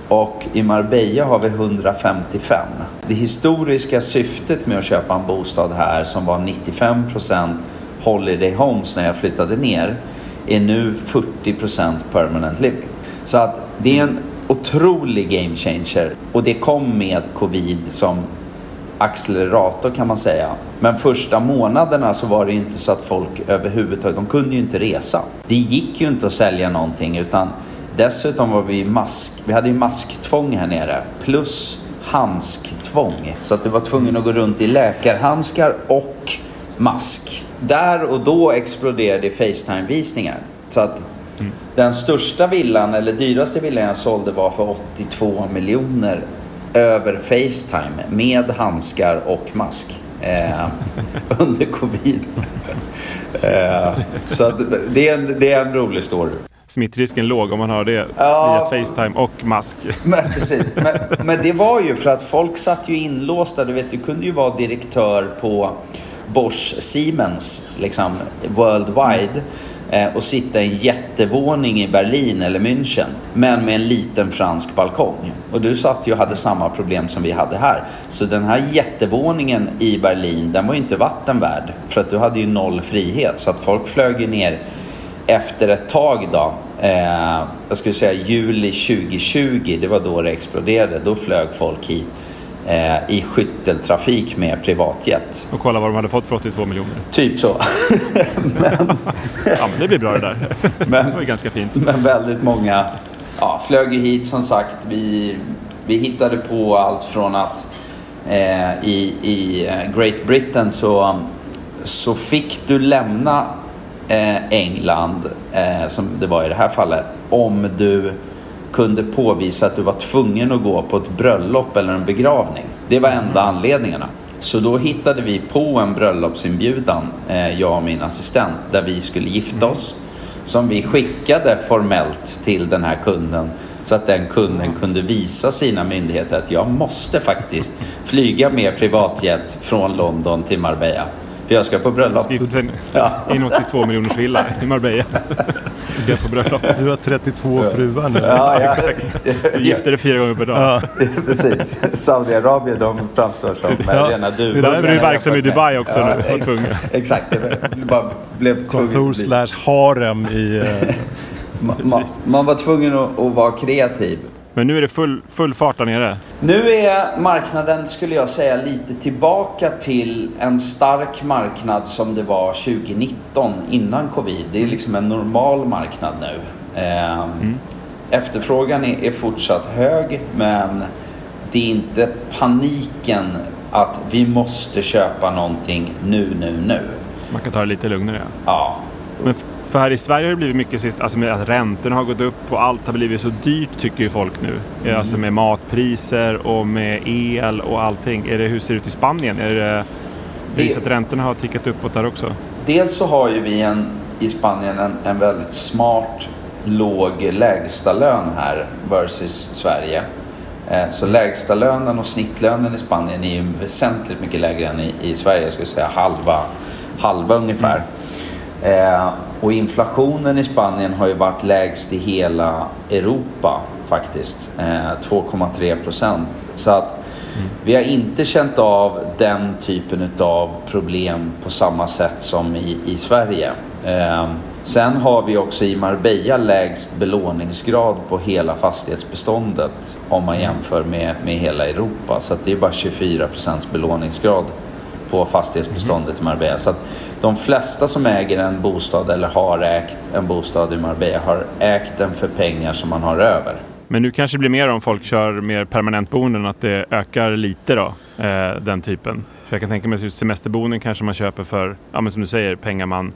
Och i Marbella har vi 155. Det historiska syftet med att köpa en bostad här som var 95% Holiday Homes när jag flyttade ner är nu 40% permanent living. Så att det är en otrolig game changer och det kom med covid som accelerator kan man säga. Men första månaderna så var det inte så att folk överhuvudtaget, de kunde ju inte resa. Det gick ju inte att sälja någonting utan dessutom var vi mask, vi hade ju masktvång här nere plus handsktvång. Så att du var tvungen att gå runt i läkarhandskar och mask. Där och då exploderade Facetime-visningar. Så att mm. den största villan, eller dyraste villan jag sålde var för 82 miljoner över Facetime med handskar och mask. Eh, under covid. eh, så att det, är en, det är en rolig story. Smittrisken låg om man har det ja, via Facetime och mask. Men, precis. Men, men, det var ju för att folk satt ju inlåsta. Du vet, du kunde ju vara direktör på Bosch Siemens, liksom worldwide. Eh, och sitta i en jättevåning i Berlin eller München. Men med en liten fransk balkong. Och du satt ju och hade samma problem som vi hade här. Så den här jättevåningen i Berlin, den var ju inte vattenvärd. För att du hade ju noll frihet. Så att folk flög ju ner efter ett tag då. Eh, jag skulle säga juli 2020, det var då det exploderade. Då flög folk hit eh, i skytteltrafik med privatjet. Och kolla vad de hade fått för 82 miljoner. Typ så. men, ja, men det blir bra det där. Men, det var ju ganska fint. Men väldigt många ja, flög ju hit som sagt. Vi, vi hittade på allt från att eh, i, i eh, Great Britain så, så fick du lämna England, eh, som det var i det här fallet, om du kunde påvisa att du var tvungen att gå på ett bröllop eller en begravning. Det var enda anledningarna. Så då hittade vi på en bröllopsinbjudan, eh, jag och min assistent, där vi skulle gifta oss. Som vi skickade formellt till den här kunden så att den kunden kunde visa sina myndigheter att jag måste faktiskt flyga med privatjet från London till Marbella. För jag ska på bröllop. Gifta sig ja. i en 82 miljoners villa i Marbella. Ska på bröllop. Du har 32 fruar nu. Ja, ja. Du gifter dig fyra gånger per dag. Ja. Precis. Saudiarabien de framstår som ja. rena du. Det är därför du är verksam i Dubai också ja, nu. Exakt. exakt. Det bara blev Kontor slash harem i... Uh... man, man var tvungen att, att vara kreativ. Men nu är det full, full fart där nere? Nu är marknaden, skulle jag säga, lite tillbaka till en stark marknad som det var 2019 innan covid. Det är liksom en normal marknad nu. Eh, mm. Efterfrågan är, är fortsatt hög men det är inte paniken att vi måste köpa någonting nu, nu, nu. Man kan ta det lite lugnare. Ja. Men för här i Sverige har det blivit mycket sist, alltså med att räntorna har gått upp och allt har blivit så dyrt tycker ju folk nu. Mm. Alltså med matpriser och med el och allting. Är det, hur ser det ut i Spanien? Är det, det så att räntorna har tickat uppåt där också? Dels så har ju vi en, i Spanien en, en väldigt smart låg lägstalön här versus Sverige. Eh, så lägstalönen och snittlönen i Spanien är ju väsentligt mycket lägre än i, i Sverige. Jag skulle säga halva, halva ungefär. Mm. Eh, och inflationen i Spanien har ju varit lägst i hela Europa faktiskt. Eh, 2,3 procent. Så att mm. vi har inte känt av den typen av problem på samma sätt som i, i Sverige. Eh, sen har vi också i Marbella lägst belåningsgrad på hela fastighetsbeståndet om man jämför med, med hela Europa. Så att det är bara 24 procents belåningsgrad på fastighetsbeståndet i Marbella. Så att de flesta som äger en bostad eller har ägt en bostad i Marbella har ägt den för pengar som man har över. Men nu kanske det blir mer om folk kör mer permanentboenden, att det ökar lite då, eh, den typen. För jag kan tänka mig att semesterboenden kanske man köper för, ja men som du säger, pengar man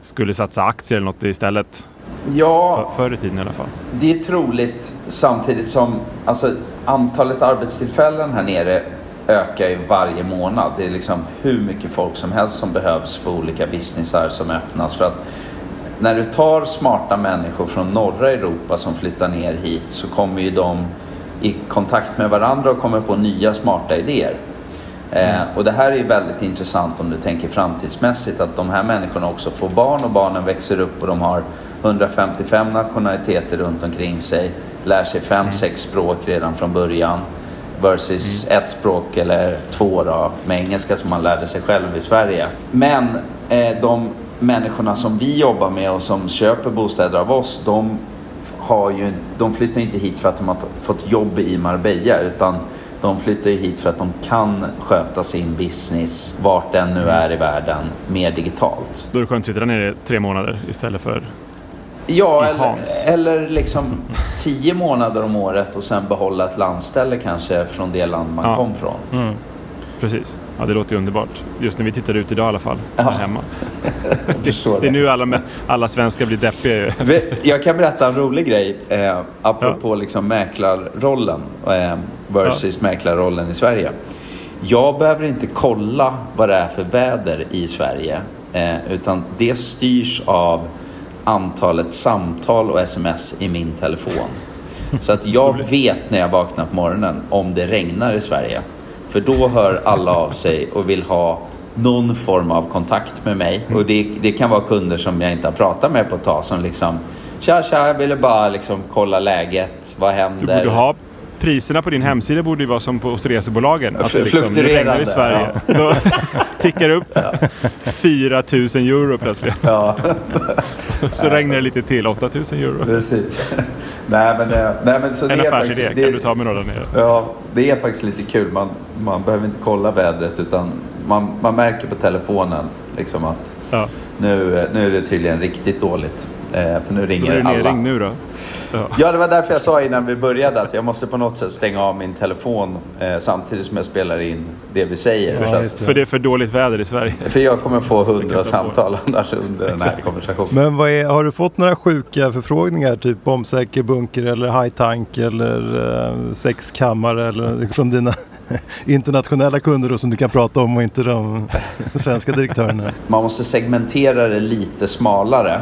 skulle satsa aktier eller något istället. Ja, för, förr i tiden i alla fall. Det är troligt samtidigt som alltså, antalet arbetstillfällen här nere ökar ju varje månad. Det är liksom hur mycket folk som helst som behövs för olika businessar som öppnas. För att när du tar smarta människor från norra Europa som flyttar ner hit så kommer ju de i kontakt med varandra och kommer på nya smarta idéer. Eh, och det här är ju väldigt intressant om du tänker framtidsmässigt att de här människorna också får barn och barnen växer upp och de har 155 nationaliteter runt omkring sig lär sig fem, sex språk redan från början. Versus ett språk eller två då, med engelska som man lärde sig själv i Sverige. Men eh, de människorna som vi jobbar med och som köper bostäder av oss, de, har ju, de flyttar inte hit för att de har fått jobb i Marbella utan de flyttar ju hit för att de kan sköta sin business vart den nu är i världen mer digitalt. Då är det skönt att sitta där nere i tre månader istället för... Ja, eller, eller liksom tio månader om året och sen behålla ett landställe kanske från det land man Ja. kom från. Precis. Ja, det låter ju underbart. Just när vi tittar ut idag i alla fall. Här hemma. Förstår Det är nu alla, alla svenskar blir deppiga ju. Jag kan berätta en rolig grej eh, apropå liksom mäklarrollen eh, versus mäklarrollen i Sverige. Jag behöver inte kolla vad det är för väder i Sverige eh, utan det styrs av antalet samtal och sms i min telefon. Så att jag vet när jag vaknar på morgonen om det regnar i Sverige. För då hör alla av sig och vill ha någon form av kontakt med mig. Och det, det kan vara kunder som jag inte har pratat med på ett tag som liksom Tja tja, jag ville bara liksom kolla läget. Vad Du händer? borde ha priserna på din hemsida borde ju vara som på, hos resebolagen. Att det, liksom, det regnar i Sverige. Då tickar upp 4 000 euro plötsligt. Ja, Så regnar det lite till, 8 000 euro. precis. nej, men, eh, nej, men så En det är affärsidé, faktiskt- kan det- du ta med några nere? Ja, det är faktiskt lite kul. Man, man behöver inte kolla vädret utan man, man märker på telefonen liksom att Ja. nu, nu är det tydligen riktigt dåligt. Eh, för nu ringer är det alla. nerring nu då. Ja. Ja, det var därför jag sa innan vi började att jag måste på något sätt stänga av min telefon eh, samtidigt som jag spelar in det vi säger. Ja, att. För det är för dåligt väder i Sverige. för jag kommer få hundra ta samtal annars under den här Exakt. konversationen. Men vad är, har du fått några sjuka förfrågningar? Typ bombsäker bunker eller high tank eller eh, sexkammare eller från dina internationella kunder då, som du kan prata om och inte de svenska direktörerna? Man måste segmentera det lite smalare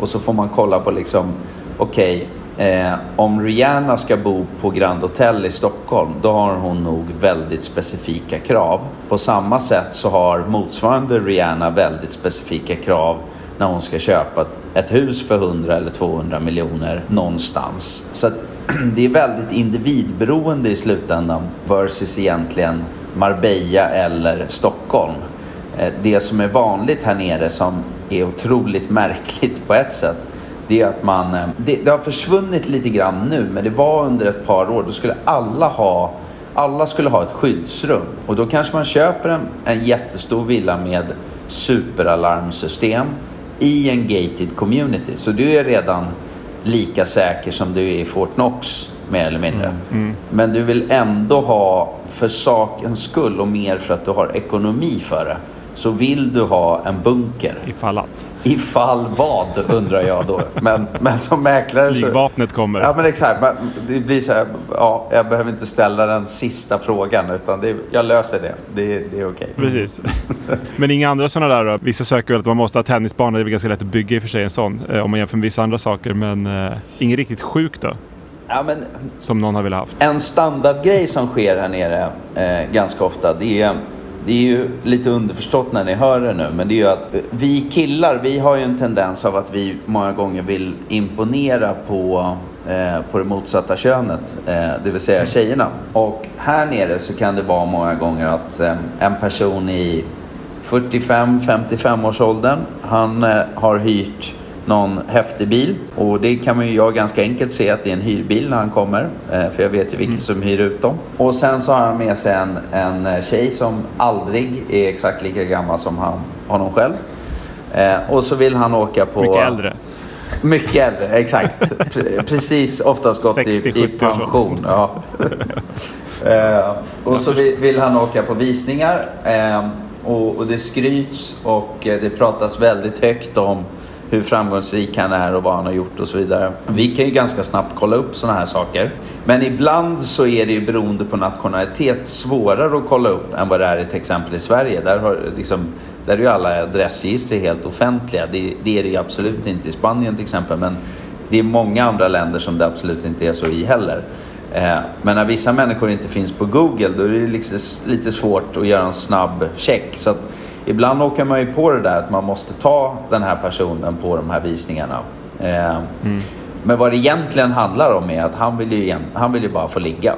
och så får man kolla på liksom, okej, eh, om Rihanna ska bo på Grand Hotel i Stockholm, då har hon nog väldigt specifika krav. På samma sätt så har motsvarande Rihanna väldigt specifika krav när hon ska köpa ett hus för 100 eller 200 miljoner någonstans. Så att det är väldigt individberoende i slutändan versus egentligen Marbella eller Stockholm. Eh, det som är vanligt här nere som är otroligt märkligt på ett sätt det är att man, eh, det, det har försvunnit lite grann nu men det var under ett par år, då skulle alla ha alla skulle ha ett skyddsrum och då kanske man köper en, en jättestor villa med superalarmsystem i en gated community. Så du är redan lika säker som du är i Fort Knox mer eller mindre. Men du vill ändå ha, för sakens skull och mer för att du har ekonomi för det, så vill du ha en bunker. Ifall att. Ifall vad, undrar jag då. Men, men som mäklare så... Flygvapnet kommer. Ja men exakt. Men Det blir så här, ja, jag behöver inte ställa den sista frågan utan det, jag löser det. Det, det är okej. Precis. Men inga andra sådana där då? Vissa söker väl att man måste ha tennisbana. Det är väl ganska lätt att bygga i och för sig en sån. Eh, om man jämför med vissa andra saker. Men eh, inget riktigt sjukt då? Ja, men Som någon har velat haft. En standardgrej som sker här nere eh, ganska ofta det är, det är ju lite underförstått när ni hör det nu men det är ju att eh, vi killar vi har ju en tendens av att vi många gånger vill imponera på, eh, på det motsatta könet, eh, det vill säga tjejerna. Och här nere så kan det vara många gånger att eh, en person i 45-55 års åldern han eh, har hyrt någon häftig bil. Och det kan man ju jag ganska enkelt se att det är en hyrbil när han kommer. Eh, för jag vet ju vilka som hyr ut dem. Och sen så har han med sig en, en eh, tjej som aldrig är exakt lika gammal som han, honom själv. Eh, och så vill han åka på... Mycket äldre. Mycket äldre, exakt. Pre- Precis, oftast gått i, 60, i 70 års pension. Ja. eh, och så vill, han åka på visningar. Eh, och, och det skryts och det pratas väldigt högt om hur framgångsrik han är och vad han har gjort och så vidare. Vi kan ju ganska snabbt kolla upp sådana här saker. Men ibland så är det ju beroende på nationalitet svårare att kolla upp än vad det är i till exempel i Sverige. Där, har, liksom, där är ju alla adressregister helt offentliga. Det, det är det ju absolut inte i Spanien till exempel. Men det är många andra länder som det absolut inte är så i heller. Eh, men när vissa människor inte finns på Google då är det liksom lite svårt att göra en snabb check. Så att ibland åker man ju på det där att man måste ta den här personen på de här visningarna. Eh, Men vad det egentligen handlar om är att han vill ju, han vill ju bara få ligga.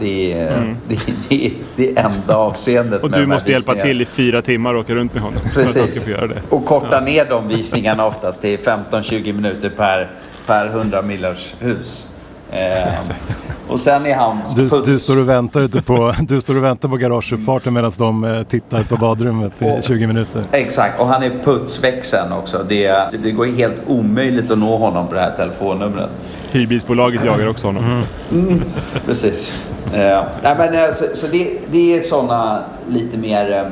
Det är, det, det, det är enda avseendet Mm. Och med du måste hjälpa till i fyra timmar och åka runt med honom. Precis. det. Och korta ner de visningarna oftast till 15-20 minuter per, per 100 millars hus. Eh, och sen är han Du, du, står och väntar ute på, du står och väntar på garageuppfarten medan de eh, tittar på badrummet i 20 minuter. Exakt, och han är putsväxeln också. Det, det går helt omöjligt att nå honom på det här telefonnumret. Hyrbilsbolaget jagar också honom. Precis. Eh, nej, men, eh, så så det, det är sådana lite mer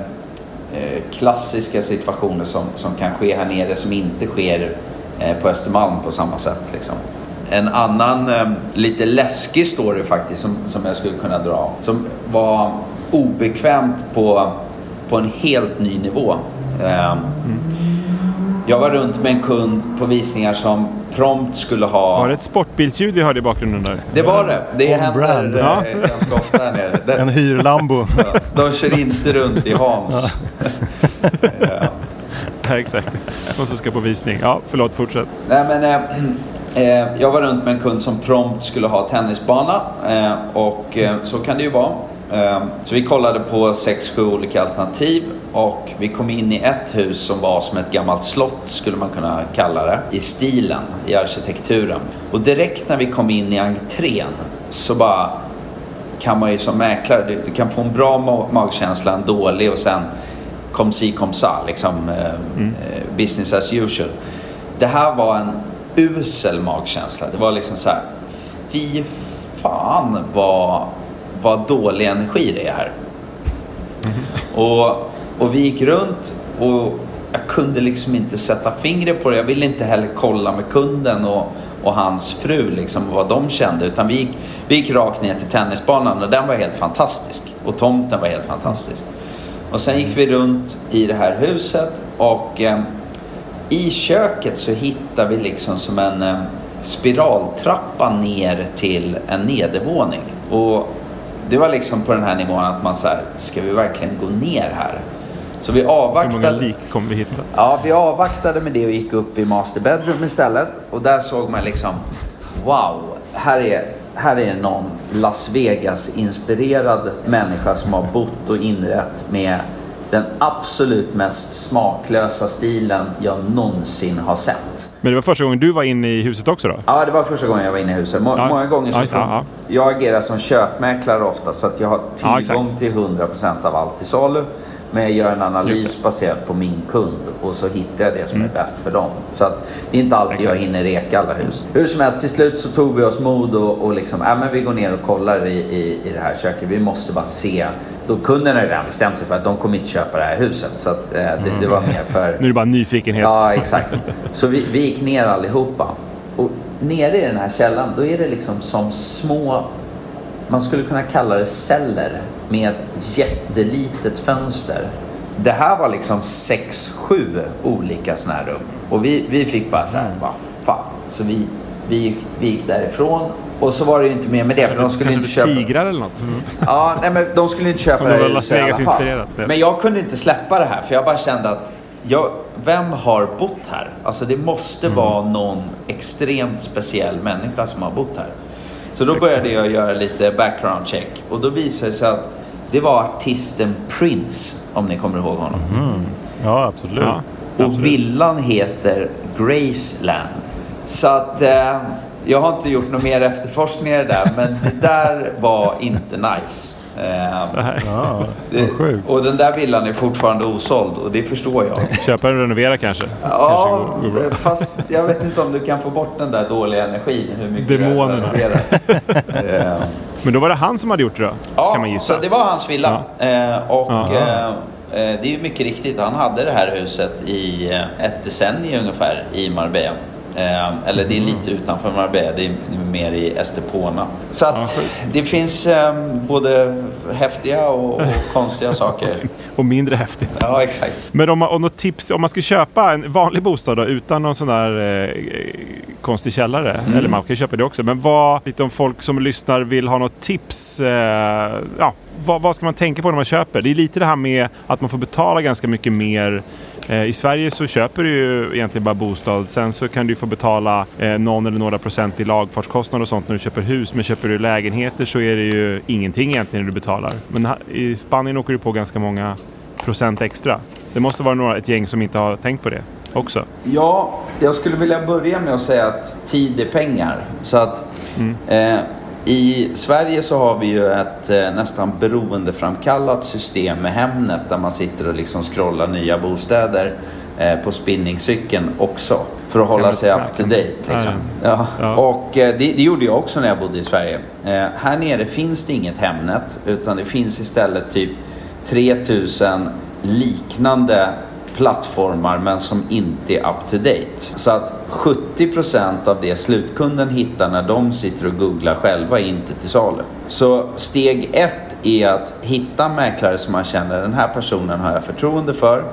eh, klassiska situationer som, som kan ske här nere som inte sker eh, på Östermalm på samma sätt. Liksom. En annan eh, lite läskig story faktiskt som, som jag skulle kunna dra. Som var obekvämt på, på en helt ny nivå. Eh, Jag var runt med en kund på visningar som prompt skulle ha... Var det ett sportbilsljud vi hörde i bakgrunden där? Det var det. Det On händer brand. eh, Ja. ganska ofta här nere. Det- En hyrlambo. De kör inte runt i Hans. Ja. Ja, exakt. Och så ska på visning. Ja, förlåt, fortsätt. Nej, men, eh, eh, jag var runt med en kund som prompt skulle ha tennisbana. Eh, och eh, så kan det ju vara. Eh, så vi kollade på sex, sju olika alternativ. Och vi kom in i ett hus som var som ett gammalt slott skulle man kunna kalla det. I stilen, i arkitekturen. Och direkt när vi kom in i entrén så bara kan man ju som mäklare, du, du kan få en bra ma- magkänsla, en dålig och sen kom si kom sa, liksom eh, eh, business as usual. Det här var en usel magkänsla. Det var liksom så här, fy fan vad, vad dålig energi det är här. Och, och vi gick runt och jag kunde liksom inte sätta fingret på det. Jag ville inte heller kolla med kunden och, och hans fru liksom vad de kände. Utan vi gick, vi gick rakt ner till tennisbanan och den var helt fantastisk. Och tomten var helt fantastisk. Och sen gick vi runt i det här huset och eh, i köket så hittar vi liksom som en eh, spiraltrappa ner till en nedervåning. Och det var liksom på den här nivån att man så här, ska vi verkligen gå ner här? Så vi Hur många avvaktade. lik kommer vi hitta? Ja, vi avvaktade med det och gick upp i master bedroom istället. Och där såg man liksom, wow, här är, här är någon Las Vegas-inspirerad människa som har bott och inrett med den absolut mest smaklösa stilen jag någonsin har sett. Men det var första gången du var inne i huset också då? Ja, det var första gången jag var inne i huset. Må- Ja. Många gånger Ja, så det, får, ja. Jag agerar som köpmäklare ofta så att jag har Ja, tillgång till 100% av allt i salu. Men jag gör en analys Just baserat på min kund och så hittar jag det som är bäst för dem. Så att det är inte alltid jag Mm. Exakt. hinner reka alla hus. Hur som helst, till slut så tog vi oss mod och, och liksom, äh, men vi går ner och kollar i, i, i det här köket. Vi måste bara se. Då kunden har redan bestämt sig för att de kommer inte köpa det här huset. Så att, eh, det, det var mer för... Nu är det bara nyfikenhet. Ja, exakt. Så vi, vi gick ner allihopa. Och nere i den här källan, då är det liksom som små, man skulle kunna kalla det celler med ett jättelitet fönster. Det här var liksom sex, sju olika sådana här rum. Och vi, vi fick bara så här, vad fan. Så vi, vi, vi gick därifrån. Och så var det ju inte mer med det, för de skulle inte köpa... tigrar eller något? Ja, nej, men de skulle inte köpa Om det var Las huset i alla Vegas fall. inspirerat, det. Men jag kunde inte släppa det här för jag bara kände att jag, vem har bott här? Alltså det måste Mm. vara någon extremt speciell människa som har bott här. Så då började jag göra lite background check och då visade det sig att det var artisten Prince, om ni kommer ihåg honom. Ja, absolut. Ja. Och villan heter Graceland. Så att eh, jag har inte gjort några mer efterforskningar där, men det där var inte nice. Eh, Ja, det, och den där villan är fortfarande osåld och det förstår jag. Köpa och renovera kanske? Ja, kanske går, går bra. fast jag vet inte om du kan få bort den där dåliga energin. Hur mycket Demonerna. renoverar. Eh, Men då var det han som hade gjort det då? Ja, kan man gissa. så det var hans villa. Eh, och eh, eh, det är ju mycket riktigt, han hade det här huset i eh, ett decennium ungefär i Marbella. Eh, eller det är Mm. lite utanför Marbella, det är mer i Estepona. Så att det finns eh, både häftiga och, och konstiga saker. Och mindre häftigt. Ja, exakt. Men om man, om något tips, om man ska köpa en vanlig bostad då, utan någon sån där eh, konstig källare, Mm. eller man kan köpa det också, men vad, lite om folk som lyssnar vill ha något tips, eh, ja, vad, vad ska man tänka på när man köper? Det är lite det här med att man får betala ganska mycket mer I Sverige så köper du ju egentligen bara bostad. Sen så kan du få betala eh, någon eller några procent i lagfartskostnader och sånt när du köper hus. Men köper du lägenheter så är det ju ingenting egentligen du betalar. Men i Spanien åker du på ganska många procent extra. Det måste vara några, ett gäng som inte har tänkt på det också. Ja, jag skulle vilja börja med att säga att tid är pengar. Så att mm. eh, i Sverige så har vi ju ett eh, nästan beroendeframkallat system med Hemnet där man sitter och liksom scrollar nya bostäder eh, på spinningcykeln också. För att hålla sig up to date. Liksom. Ja. ja. Och eh, det, det, gjorde jag också när jag bodde i Sverige. Här nere finns det inget Hemnet utan det finns istället typ 3000 liknande plattformar men som inte är up to date. Så att 70% av det slutkunden hittar när de sitter och googlar själva är inte till salu. Så steg ett är att hitta mäklare som man känner den här personen har jag förtroende för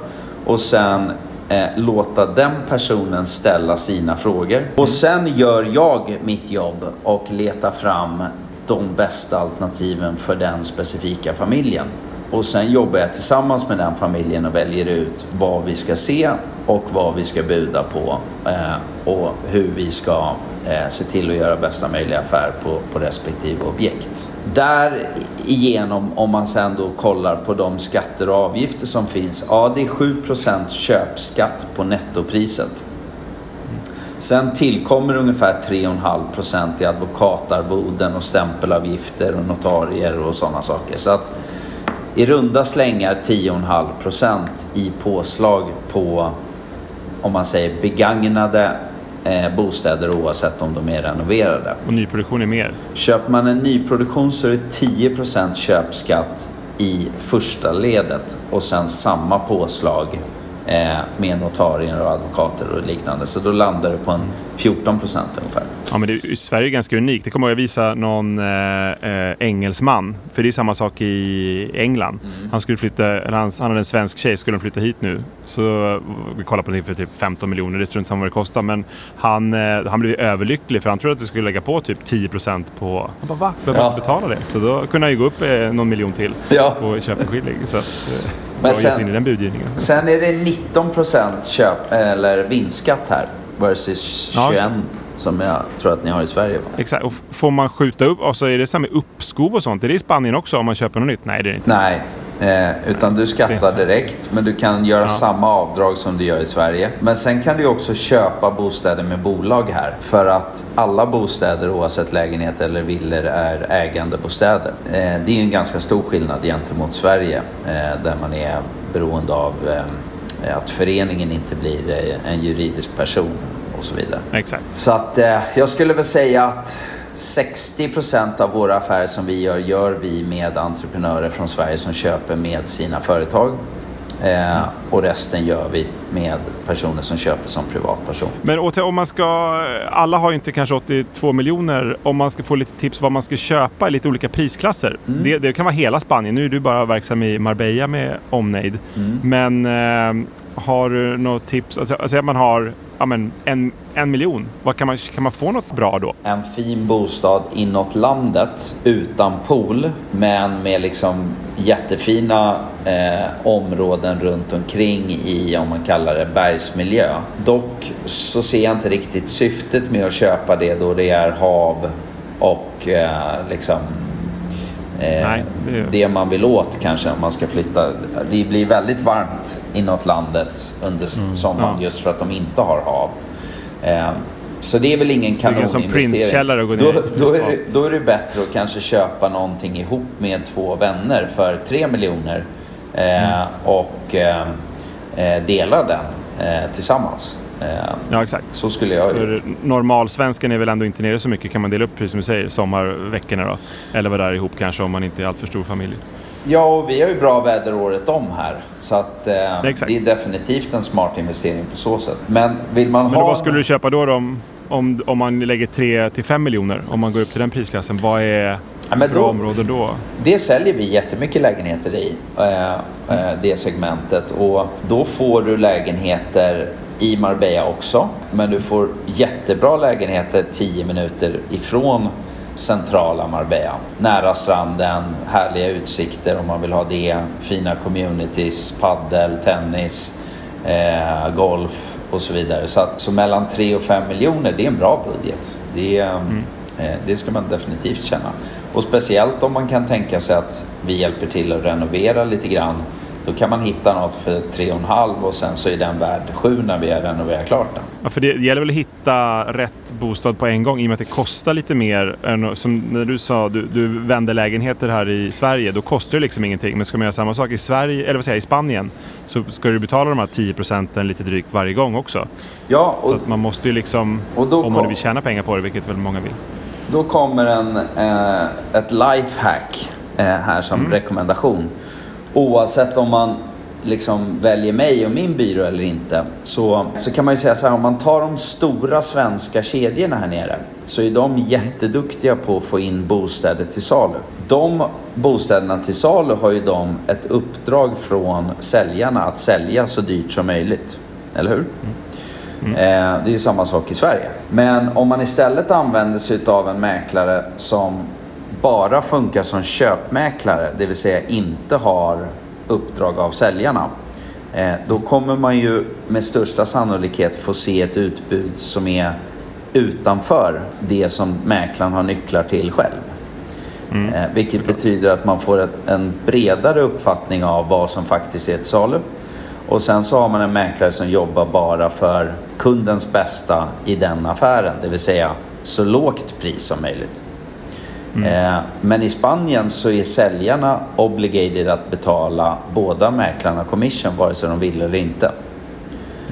och sen eh, låta den personen ställa sina frågor. Och sen gör jag mitt jobb och letar fram de bästa alternativen för den specifika familjen. Och sen jobbar jag tillsammans med den familjen och väljer ut vad vi ska se och vad vi ska buda på eh, och hur vi ska eh, se till att göra bästa möjliga affär på, på respektive objekt. Därigenom, om man sen då kollar på de skatter och avgifter som finns, ja det är 7% köpskatt på nettopriset. Sen tillkommer ungefär 3,5% i advokatarvoden och stämpelavgifter och notarier och sådana saker. Så att i runda slängar 10,5% i påslag på om man säger begagnade eh, bostäder oavsett om de är renoverade. Och nyproduktion är mer? Köper man en nyproduktion så är det 10 köpskatt i första ledet och sen samma påslag eh, med notarier och advokater och liknande. Så då landar det på en 14 procent ungefär. Ja, men det, Sverige är ganska unikt. Det kommer jag visa någon eh, eh, engelsman. För det är samma sak i England. Mm. Han skulle flytta, eller han, han hade en svensk tjej, skulle flytta hit nu. Så vi kollade på det för typ 15 miljoner, det är strunt samma vad det kostar. Men han, eh, han blev överlycklig för han trodde att det skulle lägga på typ 10 procent på... Han bara va? Behöver ja. betala det? Så då kunde han ju gå upp eh, någon miljon till ja. på köpeskilling. Så att, eh, men sen, in i den budgivningen. Sen är det 19 procent köp, eller vinstskatt här versus 21 ja, som jag tror att ni har i Sverige. Va? Exakt. Och får man skjuta upp, alltså är det samma uppskov och sånt? Är det i Spanien också om man köper något nytt? Nej, det är det inte. Nej, Eh, utan du skattar direkt men du kan göra ja. samma avdrag som du gör i Sverige. Men sen kan du också köpa bostäder med bolag här. För att alla bostäder oavsett lägenhet eller villor är ägandebostäder. Eh, det är en ganska stor skillnad gentemot Sverige eh, där man är beroende av eh, att föreningen inte blir eh, en juridisk person och så vidare. Exakt. Så att eh, jag skulle väl säga att 60% av våra affärer som vi gör, gör vi med entreprenörer från Sverige som köper med sina företag. Eh, och resten gör vi med personer som köper som privatperson. Men om man ska, alla har ju inte kanske 82 miljoner. Om man ska få lite tips vad man ska köpa i lite olika prisklasser. Mm. Det, det, kan vara hela Spanien. Nu är du bara verksam i Marbella med omnejd. Mm. Men eh, har du något tips? Alltså, alltså man har ja, men en, en miljon. Vad kan, man, kan man få något bra då? En fin bostad inåt landet utan pool men med liksom jättefina eh, områden runt omkring i, om man kallar det, bergsmiljö. Dock så ser jag inte riktigt syftet med att köpa det då det är hav och eh, liksom Nej, det... det... man vill åt kanske om man ska flytta. Det blir väldigt varmt inåt landet under mm. sommaren ja. just för att de inte har hav. Eh, så det är väl ingen kanoninvestering. Då, då, är det, då är det bättre att kanske köpa någonting ihop med två vänner för tre miljoner eh, mm. och eh, eh dela den eh, tillsammans. Ja, exakt. Så skulle jag För normalsvensken är väl ändå inte nere så mycket kan man dela upp, precis som du säger, sommarveckorna då. Eller vara där ihop kanske om man inte är alltför stor familj. Ja, och vi har ju bra väder året om här. Så att eh, det är definitivt en smart investering på så sätt. Men vill man Men ha... vad skulle du köpa då, då om, om, om man lägger 3 till 5 miljoner? Om man går upp till den prisklassen, vad är ja, bra då, område då? Det säljer vi jättemycket lägenheter i, eh, eh, det segmentet. Och då får du lägenheter i Marbella också. Men du får jättebra lägenheter 10 minuter ifrån centrala Marbella. Nära stranden, härliga utsikter om man vill ha det. Fina communities, paddel, tennis. eh, golf och så vidare. Så, att, så mellan 3 och 5 miljoner, det är en bra budget. Det, mm. eh, det ska man definitivt känna. Och speciellt om man kan tänka sig att vi hjälper till att renovera lite grann då kan man hitta något för 3,5 och sen så är den värd 7 när vi har renoverat klart den. Ja, för det gäller väl att hitta rätt bostad på en gång i och med att det kostar lite mer. Än, som när du sa, du, du vänder lägenheter här i Sverige, då kostar det liksom ingenting. Men ska man göra samma sak i Sverige, eller vad säger i Spanien, så ska du betala de här 10 procenten lite drygt varje gång också. Ja, och, så att man måste ju liksom, om man vill tjäna pengar på det, vilket väl många vill. Då kommer en, eh, ett lifehack eh, här som mm. rekommendation oavsett om man liksom väljer mig och min byrå eller inte så, så kan man ju säga så här om man tar de stora svenska kedjorna här nere så är de jätteduktiga på att få in bostäder till salu. De bostäderna till salu har ju de ett uppdrag från säljarna att sälja så dyrt som möjligt. Eller hur? Mm. Eh, det är ju samma sak i Sverige. Men om man istället använder sig av en mäklare som bara funkar som köpmäklare, det vill säga inte har uppdrag av säljarna, eh, då kommer man ju med största sannolikhet få se ett utbud som är utanför det som mäklaren har nycklar till själv. Mm. Eh, vilket betyder att man får ett, en bredare uppfattning av vad som faktiskt är ett salu. Och sen så har man en mäklare som jobbar bara för kundens bästa i den affären, det vill säga så lågt pris som möjligt. Mm. Eh, men i Spanien så är säljarna obligated att betala båda mäklarna commission vare sig de vill eller inte.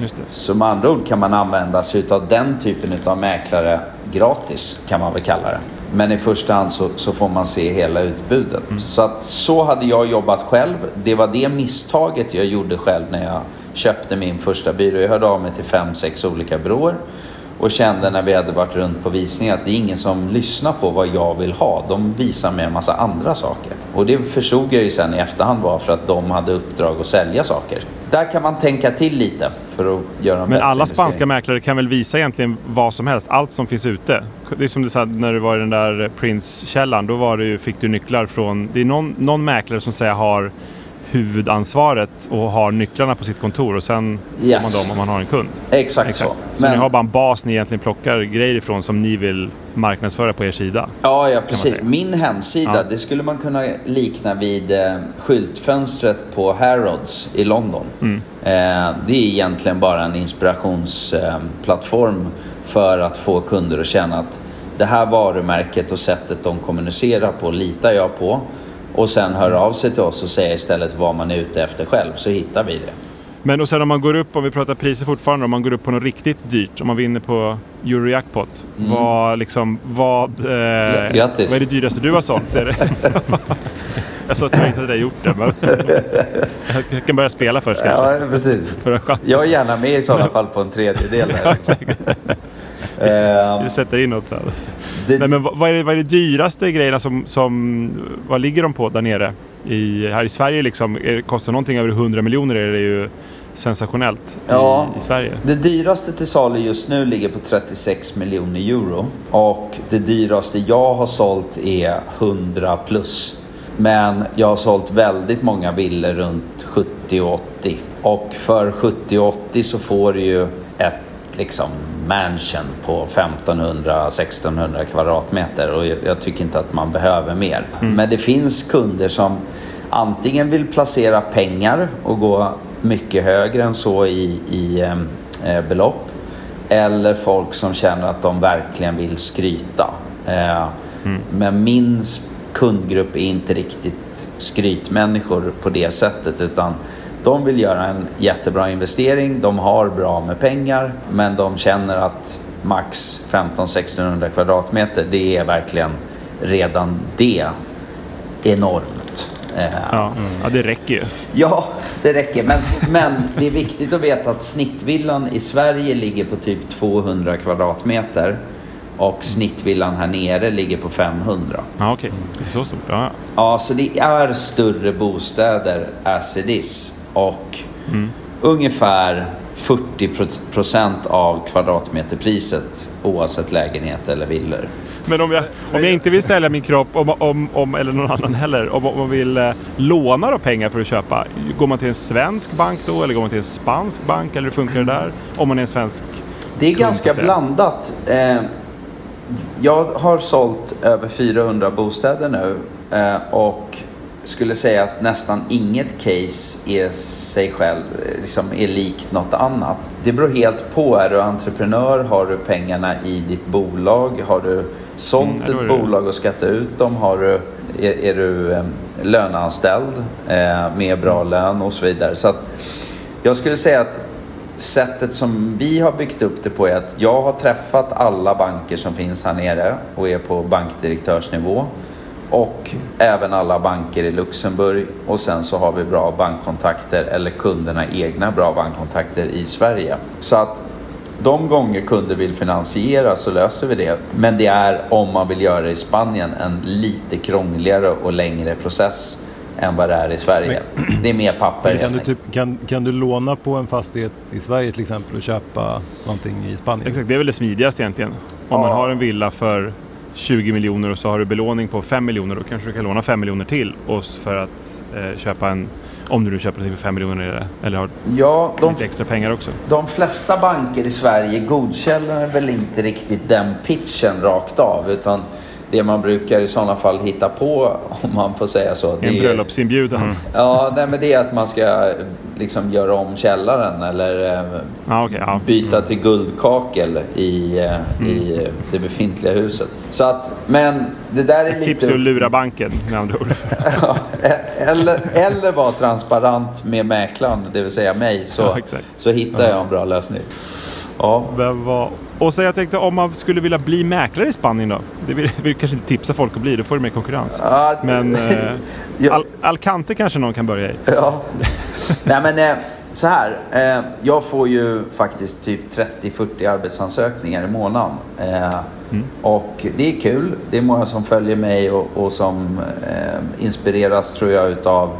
Just det. Så med andra ord kan man använda sig av den typen av mäklare gratis kan man väl kalla det. Men i första hand så, så får man se hela utbudet. Mm. Så att så hade jag jobbat själv. Det var det misstaget jag gjorde själv när jag köpte min första byrå. Jag hörde av mig till fem, sex olika byråer och kände när vi hade varit runt på visning att det är ingen som lyssnar på vad jag vill ha. De visar mig en massa andra saker. Och det förstod jag ju sen i efterhand var för att de hade uppdrag att sälja saker. Där kan man tänka till lite för att göra en Men alla spanska mäklare kan väl visa egentligen vad som helst, allt som finns ute. Det är som du sa när du var i den där Prince-källan, då var det ju, fick du nycklar från... Det är någon, någon mäklare som säger har huvudansvaret och har nycklarna på sitt kontor och sen yes. får man dem om man har en kund. Exakt, Exakt. så. Så Men... ni har bara en bas ni egentligen plockar grejer ifrån som ni vill marknadsföra på er sida? Ja, ja precis. Min hemsida, ja. det skulle man kunna likna vid eh, skyltfönstret på Harrods i London. Mm. Eh, det är egentligen bara en inspirationsplattform eh, för att få kunder att känna att det här varumärket och sättet de kommunicerar på litar jag på och sen höra av sig till oss och säga istället vad man är ute efter själv så hittar vi det. Men och sen om man går upp, om vi pratar priser fortfarande, om man går upp på något riktigt dyrt, om man vinner på Eurojackpot. Mm. Vad, liksom, vad, eh, Grattis. vad är det dyraste du har sålt? jag sa tyvärr inte att jag gjort det, men jag kan börja spela först kanske. Ja, precis. För jag är gärna med i sådana fall på en tredjedel. ja, du sätter in något sen. Det... Nej, men vad är, det, vad är det dyraste grejerna som, som... Vad ligger de på där nere? I, här i Sverige liksom, är, kostar någonting över 100 miljoner är det ju sensationellt ja, i, i, Sverige. Det dyraste till salu just nu ligger på 36 miljoner euro. Och det dyraste jag har sålt är 100 plus. Men jag har sålt väldigt många villor runt 70 och 80. Och för 70 och 80 så får du ju ett liksom mansion på 1500-1600 kvadratmeter och jag tycker inte att man behöver mer. Mm. Men det finns kunder som antingen vill placera pengar och gå mycket högre än så i, i eh, belopp eller folk som känner att de verkligen vill skryta. Eh, mm. Men min kundgrupp är inte riktigt skrytmänniskor på det sättet utan de vill göra en jättebra investering, de har bra med pengar men de känner att max 15-1600 kvadratmeter, det är verkligen redan det enormt. Eh, ja, ja, det räcker ju. Ja, det räcker. Men, men det är viktigt att veta att snittvillan i Sverige ligger på typ 200 kvadratmeter. Och snittvillan här nere ligger på 500. Ja, okej. Okay. Det är så stort. Ja. ja, så det är större bostäder as it is. Och mm. ungefär 40 procent av kvadratmeterpriset oavsett lägenhet eller villor. Men om jag, om jag inte vill sälja min kropp, om, om, om, eller någon annan heller, om, om man vill eh, låna då pengar för att köpa, går man till en svensk bank då eller går man till en spansk bank eller hur funkar det där? Om man är en svensk Det är kund, ganska blandat. Eh, jag har sålt över 400 bostäder nu eh, och skulle säga att nästan inget case är sig själv, eh, liksom är likt något annat. Det beror helt på. Är du entreprenör? Har du pengarna i ditt bolag? Har du sålt Mm, ett bolag och skattat ut dem? Har du, är, är du eh, löneanställd eh, med bra lön och så vidare? Så att jag skulle säga att sättet som vi har byggt upp det på är att jag har träffat alla banker som finns här nere och är på bankdirektörsnivå. Och även alla banker i Luxemburg. Och sen så har vi bra bankkontakter, eller kunderna egna bra bankkontakter i Sverige. Så att de gånger kunder vill finansiera så löser vi det. Men det är om man vill göra det i Spanien en lite krångligare och längre process än vad det är i Sverige. Det är mer papper. Kan du, typ, kan, kan du låna på en fastighet i Sverige till exempel och köpa någonting i Spanien? Exakt, det är väl det smidigaste egentligen. Om man Ja. har en villa för 20 miljoner och så har du belåning på 5 miljoner, då kanske du kan låna 5 miljoner till och s- för att eh, köpa en, om du nu köper någonting för 5 miljoner eller har Ja, de, lite extra pengar också. de flesta banker i Sverige godkänner väl inte riktigt den pitchen rakt av. Utan det man brukar i sådana fall hitta på, om man får säga så. det En bröllopsinbjudan. Ja, nej, men det är att man ska liksom göra om källaren eller eh, Ja, okej. ja. byta till guldkakel i, eh, i eh, det befintliga huset. Så att, men det där är lite... Tips är att lura banken med andra ord. Ja, eller, eller vara transparent med mäklaren, det vill säga mig, så, Ja, så hittar jag en bra lösning. Ja, Men vad- Och så jag tänkte om man skulle vilja bli mäklare i Spanien då? Det vill, vill kanske inte tipsa folk att bli, då får du mer konkurrens. Ja, Men eh, Ja. Al- Alcante kanske någon kan börja i. Ja. Nej men eh, så här. Eh, jag får ju faktiskt typ 30-40 arbetsansökningar i månaden. Eh, Och det är kul. Det är många som följer mig och, och som eh, inspireras tror jag utav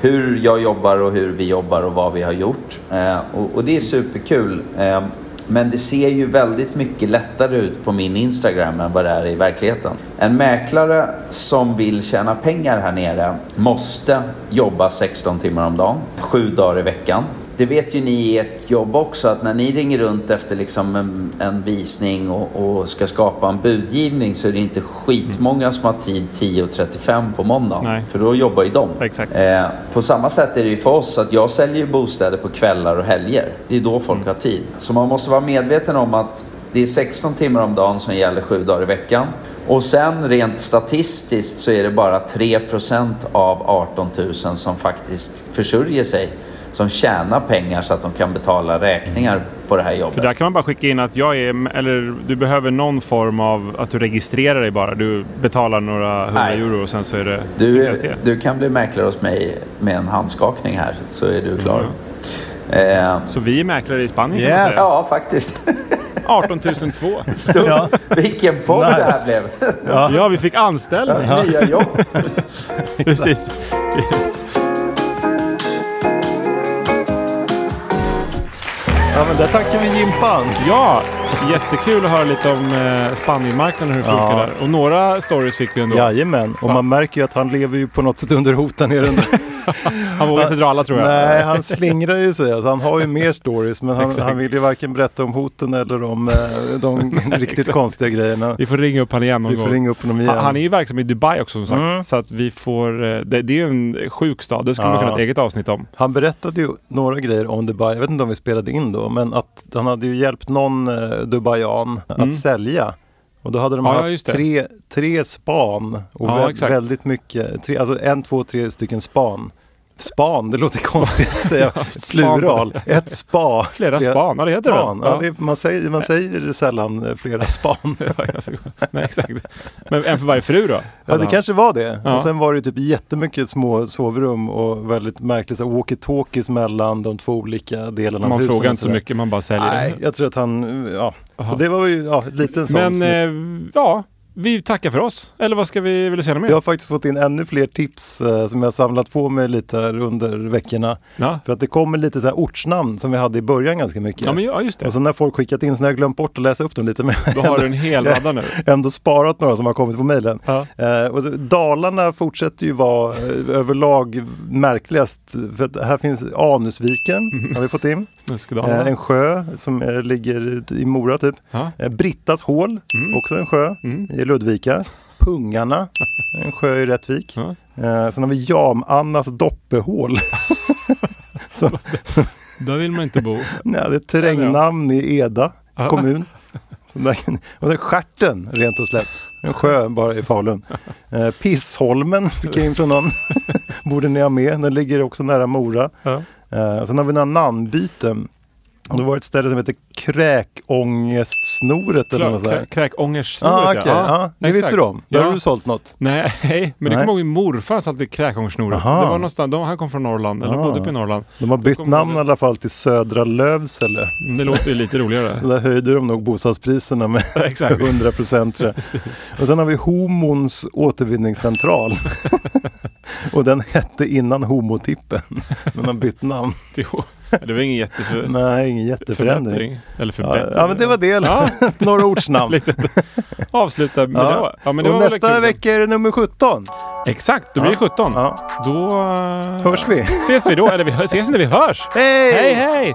hur jag jobbar och hur vi jobbar och vad vi har gjort. Eh, och, och det är superkul. Eh, men det ser ju väldigt mycket lättare ut på min Instagram än vad det är i verkligheten. En mäklare som vill tjäna pengar här nere måste jobba 16 timmar om dagen, sju dagar i veckan. Det vet ju ni i ert jobb också att när ni ringer runt efter liksom en, en visning och, och ska skapa en budgivning så är det inte skitmånga som har tid 10.35 på måndag. Nej. För då jobbar ju de. Exakt. Eh, på samma sätt är det ju för oss att jag säljer bostäder på kvällar och helger. Det är då folk har tid. Så man måste vara medveten om att det är 16 timmar om dagen som gäller sju dagar i veckan. Och sen rent statistiskt så är det bara 3% av 18 000 som faktiskt försörjer sig. Som tjänar pengar så att de kan betala räkningar på det här jobbet. För där kan man bara skicka in att jag är, eller du behöver någon form av att du registrerar dig bara. Du betalar några hundra Nej. euro och sen så är det Du, du kan bli mäklare hos mig med en handskakning här så är du klar. Eh, Så vi är mäklare i Spanien kan man Yes. säga. ja, faktiskt. 18 002. Stort. Ja. Vilken podd det här Nice. blev. Ja. vi fick anställning. Nya jobb. Precis. Ja, men där tackar vi Jimpan. Ja, jättekul att höra lite om eh, Spanienmarknaden hur det funkar Ja. där. Och några stories fick vi ändå. Jajamän, och man märker ju att han lever ju på något sätt under hot där nere. Han vågar inte dra alla tror jag. Nej, han slingrar ju sig. Alltså, han har ju mer stories, men han, han vill ju varken berätta om hoten eller om eh, de riktigt konstiga grejerna. Vi får ringa upp han igen någon Vi får gång. ringa upp honom igen. Han, han är ju verksam i Dubai också som sagt. Mm. Så att vi får, eh, det, det är ju en sjuk stad. Det skulle man Ja. kunna ha ett eget avsnitt om. Han berättade ju några grejer om Dubai, jag vet inte om vi spelade in då, men att han hade ju hjälpt någon eh, Dubaian Mm. att sälja. Och då hade de Ja, haft tre, tre span och Ja, vä- exakt. väldigt mycket, tre, alltså en, två, tre stycken span. Span, det låter konstigt att säga plural. Ett spa. Flera span, ja, det heter det. span. Ja. Ja. det man, säger, man säger sällan eh, flera span. Nej, exakt. Men en för varje fru då? Ja, det kanske var det. Ja. Och sen var det typ jättemycket små sovrum och väldigt märkligt så walkie-talkies mellan de två olika delarna av Man husen. frågar inte så mycket, man bara säljer Nej, det. jag tror att han, ja. Så Jaha. det var ju ja, lite en sån. Men eh, ja, vi tackar för oss. Eller vad ska vi vilja säga mer? Jag har faktiskt fått in ännu fler tips eh, som jag har samlat på mig lite här under veckorna. Ja. För att det kommer lite så här ortsnamn som vi hade i början ganska mycket. Ja, men ja, just det. Och så när folk skickat in så har jag glömt bort att läsa upp dem lite. Men Då har du en hel radda nu. ändå sparat några som har kommit på mejlen. Ja. Eh, och så, Dalarna fortsätter ju vara eh, överlag märkligast. För att här finns Anusviken, Mhm. har vi fått in. Eh, en sjö som eh, ligger i Mora typ. Ja. Eh, Brittas hål, också en sjö i Ludvika. Pungarna, en sjö i Rättvik. Ja. Eh, sen har vi Jam-Annas doppehål. så, Där vill man inte bo. nej, det är ett terrängnamn i Eda kommun. Så där, kan- och sen Stjärten, rent och slätt. En sjö bara i Falun. Eh, Pissholmen fick jag in från någon. Borde ni ha med. Den ligger också nära Mora. Ja. Eh, sen har vi några namnbyten. Det var ett ställe som heter Kräkångestsnoret eller något sånt där. Kräkångersnoret Ah, okej. ja, det visste du om. Ja. har du sålt något. Nej, men det kommer ihåg min morfar sa alltid kräkångersnoret. Det var någonstans, de, han kom från Norrland, eller Ah. bodde uppe i Norrland. De har bytt namn i jag alla fall till Södra Lövsele. Mm, Det låter ju lite roligare. Där höjde de nog bostadspriserna med Exakt. 100 procent. Och sen har vi Homons återvinningscentral. och den hette innan Homotippen. Men har bytt namn. Det var ingen jätteför... Nej, ingen jätteförändring. förbättring. Eller Ja, förbättring. ja, men det var det. Ja. Några ortsnamn. Lite avsluta med Ja. det. Ja, men det och nästa vecka är det nummer 17. Exakt, då blir det 17. Ja. Då eh, Hörs vi? ses vi då. Eller vi ses inte, vi hörs. Hej! Hej, hej!